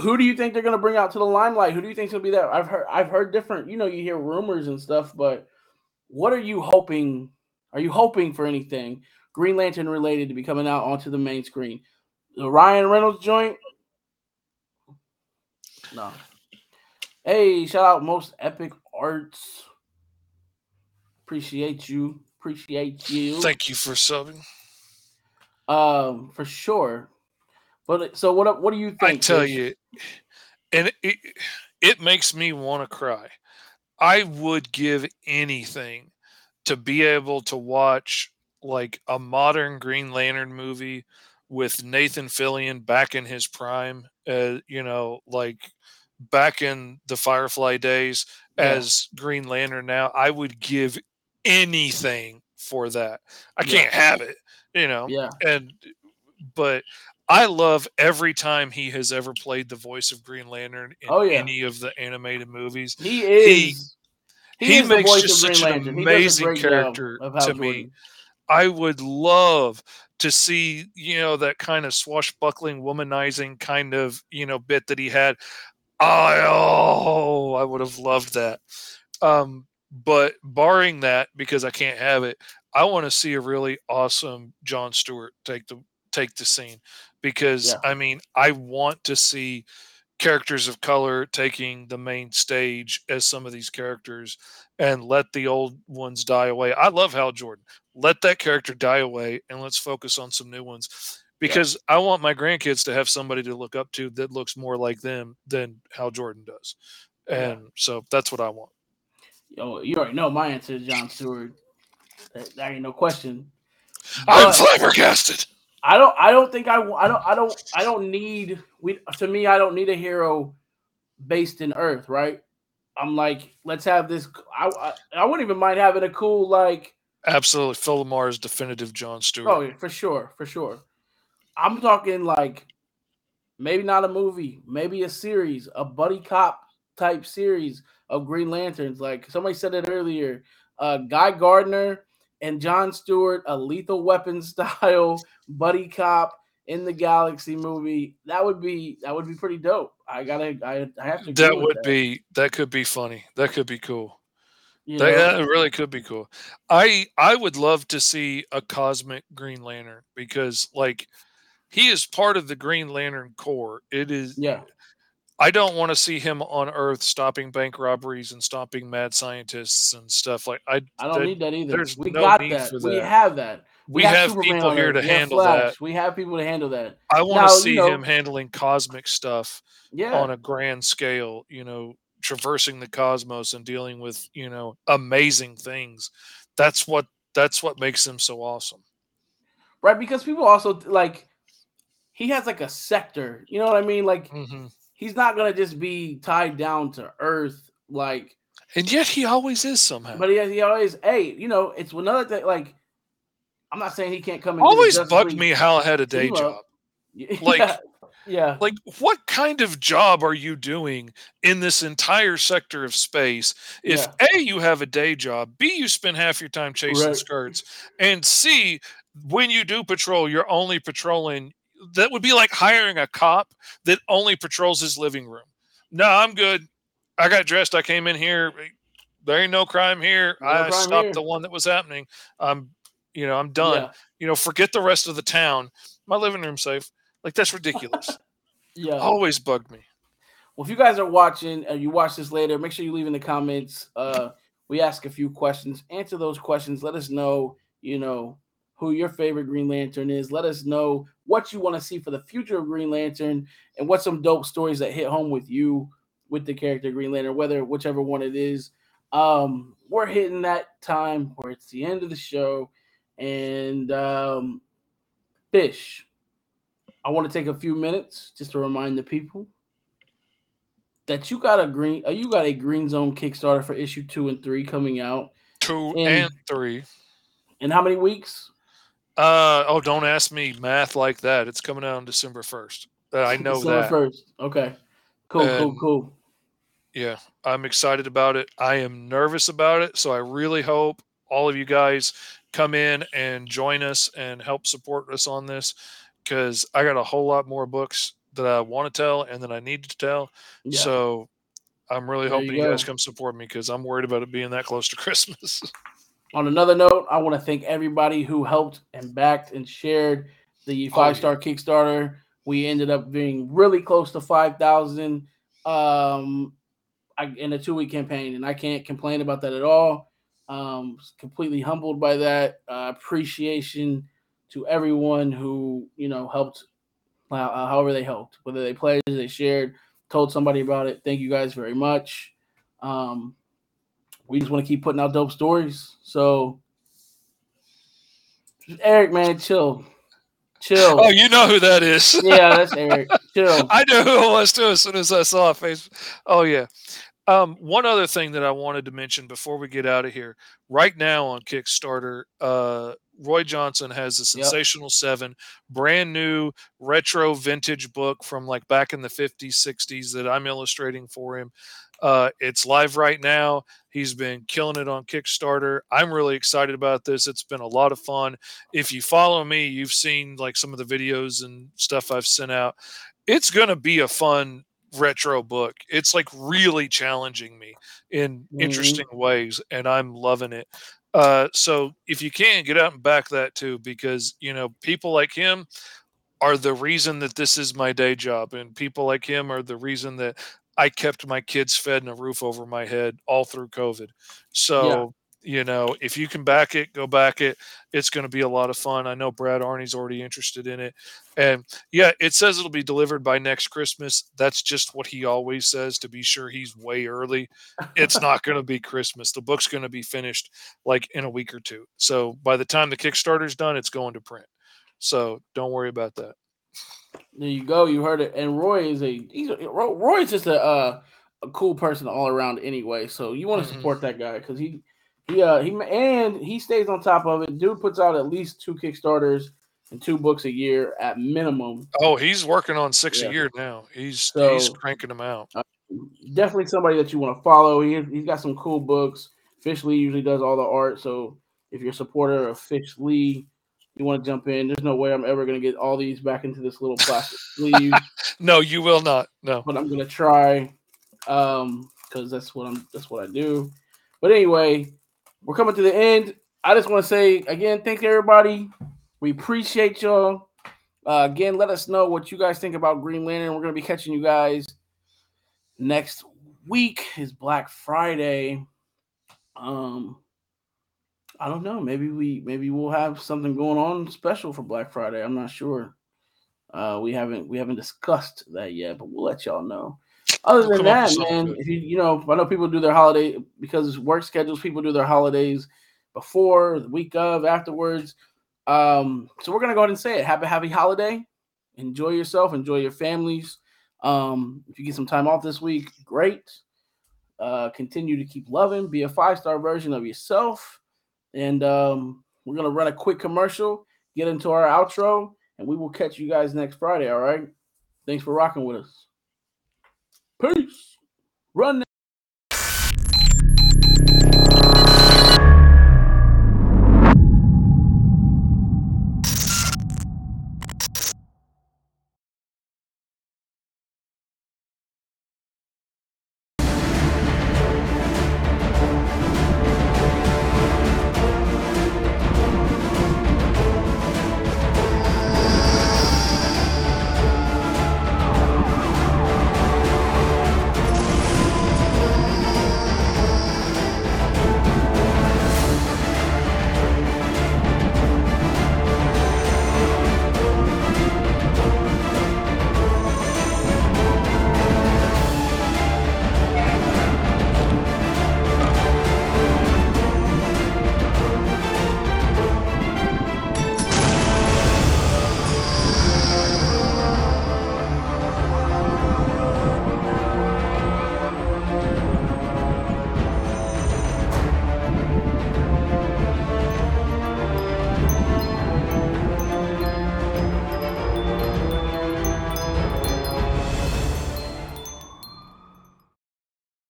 Who do you think they're going to bring out to the limelight? Who do you think's going to be there? I've heard I've heard different. You know, you hear rumors and stuff, but what are you hoping? Are you hoping for anything Green Lantern related to be coming out onto the main screen? The Ryan Reynolds joint? No. Hey, shout out most epic arts. Appreciate you. Appreciate you. Thank you for subbing. Um, for sure. But so what? What do you think? I tell you, and it, it makes me want to cry. I would give anything to be able to watch like a modern Green Lantern movie with Nathan Fillion back in his prime, uh, you know, like back in the Firefly days Yeah. as Green Lantern now. I would give anything for that. I Yeah. can't have it, you know Yeah, and but I love every time he has ever played the voice of Green Lantern in Oh, yeah. any of the animated movies. he is. he is makes just such an Lantern. He amazing character to me. I would love to see, you know, that kind of swashbuckling, womanizing kind of, you know, bit that he had. I oh, I would have loved that. Um, but barring that, because I can't have it, I want to see a really awesome John Stewart take the take the scene because Yeah. I mean I want to see characters of color taking the main stage as some of these characters and let the old ones die away. I love Hal Jordan. Let that character die away and let's focus on some new ones because I want my grandkids to have somebody to look up to that looks more like them than Hal Jordan does. Yeah. And so that's what I want. Yo, you already know my answer is John Stewart. That, that ain't no question. I'm flabbergasted. I don't. I don't think I. I don't. I don't. I don't need. We to me. I don't need a hero based in Earth. Right. I'm like, let's have this. I. I, I wouldn't even mind having a cool like. Absolutely. Phil LaMarr's definitive John Stewart. Oh, yeah, for sure, for sure. I'm talking like maybe not a movie, maybe a series, a buddy cop type series of Green Lanterns. Like somebody said it earlier. uh, Guy Gardner and John Stewart, a Lethal Weapon style buddy cop in the Galaxy movie. That would be that would be pretty dope. I gotta I, I have to. That would be that could be funny. That could be cool. you That, know? that really could be cool. I I would love to see a cosmic Green Lantern because like he is part of the Green Lantern Corps. It is yeah. I don't want to see him on Earth stopping bank robberies and stopping mad scientists and stuff like I. I don't that- need that either. We no got need that. We have that. We have Superman people here to handle Flash. that. We have people to handle that. I want Now, to you see know- him handling cosmic stuff Yeah. on a grand scale. You know, traversing the cosmos and dealing with you know amazing things. That's what that's what makes him so awesome. right. Because people also like he has like a sector. You know what I mean? Like hmm he's not gonna just be tied down to Earth. Like, And yet he always is somehow. but he, he always, hey, you know, it's another thing. Like, I'm not saying he can't come. and always bugged me Hal had a day job. Like- yeah, Like, what kind of job are you doing in this entire sector of space? If A, you have a day job, B, you spend half your time chasing Right. skirts, and C, when you do patrol, you're only patrolling. That would be like hiring a cop that only patrols his living room. No, I'm good. I got dressed. I came in here. There ain't no crime here. No I crime stopped here. the one that was happening. I'm, you know, I'm done. Yeah. You know, forget the rest of the town. My living room safe. Like that's ridiculous. yeah. Always bugged me. Well, if you guys are watching and you watch this later, make sure you leave in the comments. Uh, we ask a few questions. Answer those questions. Let us know, you know, who your favorite Green Lantern is. Let us know what you want to see for the future of Green Lantern and what some dope stories that hit home with you with the character Green Lantern, whether whichever one it is. Um, we're hitting that time where it's the end of the show. And um, Fish, I want to take a few minutes just to remind the people that you got a green uh, you got a green zone kickstarter for issue two and three coming out Two And- and three. in how many weeks Uh oh, don't ask me math like that. It's coming out on December first. Uh, I know December that. first okay cool cool And- cool Yeah, I'm excited about it. I am nervous about it, so I really hope all of you guys come in and join us and help support us on this because I got a whole lot more books that I want to tell and that I need to tell. yeah. So I'm really There hoping you, guys come support me because I'm worried about it being that close to Christmas. On another note i want to thank everybody who helped and backed and shared the five star kickstarter. We ended up being really close to 5000 um in a two week campaign and i can't complain about that at all. Um completely humbled by that. Uh, appreciation to everyone who you know helped uh, however they helped whether they pledged they shared told somebody about it. Thank you guys very much. Um we just want to keep putting out dope stories so eric man chill chill oh, you know who that is. yeah that's eric chill I knew who it was too as soon as I saw a face. Oh yeah. Um, one other thing that I wanted to mention before we get out of here, right now on Kickstarter, uh, Roy Johnson has Yep. Sensational Seven, brand new retro vintage book from like back in the 50s, 60s that I'm illustrating for him. Uh, it's live right now. He's been killing it on Kickstarter. I'm really excited about this. It's been a lot of fun. If you follow me, you've seen like some of the videos and stuff I've sent out. It's going to be a fun retro book. It's like really challenging me in Mhm. interesting ways, and I'm loving it. Uh, so if you can get out and back that too, because you know people like him are the reason that this is my day job, and people like him are the reason that I kept my kids fed and a roof over my head all through COVID. So you know, if you can back it, go back it. It's going to be a lot of fun. I know Brad Arnie's already interested in it, and yeah, it says it'll be delivered by next Christmas. That's just what he always says to be sure he's way early. It's not going to be Christmas. The book's going to be finished like in a week or two. So by the time the Kickstarter's done, it's going to print. So don't worry about that. There you go. You heard it. And Roy is a he's Roy is just a uh, a cool person all around anyway. So you want to Mhm. support that guy because he he uh he and he stays on top of it. Dude puts out at least two Kickstarters and two books a year at minimum. Oh, he's working on six Yeah. a year now. He's he's cranking them out. Definitely somebody that you want to follow. He he's got some cool books. Fish Lee usually does all the art. So if you're a supporter of Fish Lee, you want to jump in. There's no way I'm ever gonna get all these back into this little plastic sleeve, No, you will not. No. but I'm gonna try. Um, because that's what I'm that's what I do. But anyway, we're coming to the end. I just want to say again, thank everybody. We appreciate y'all. Uh, again, let us know what you guys think about Green Lantern. We're gonna be catching you guys next week. Is Black Friday. Um, I don't know. Maybe we maybe we'll have something going on special for Black Friday. I'm not sure. Uh, we haven't we haven't discussed that yet, but we'll let y'all know. Other We'll than that, man, if you you know, I know people do their holiday because work schedules. People do their holidays before, the week of, afterwards. Um, so we're gonna go ahead and say it. Have a happy holiday. Enjoy yourself. Enjoy your families. Um, if you get some time off this week, great. Uh, continue to keep loving. Be a five star version of yourself. And um, we're gonna run a quick commercial. Get into our outro, and we will catch you guys next Friday. All right. Thanks for rocking with us. Peace. Run.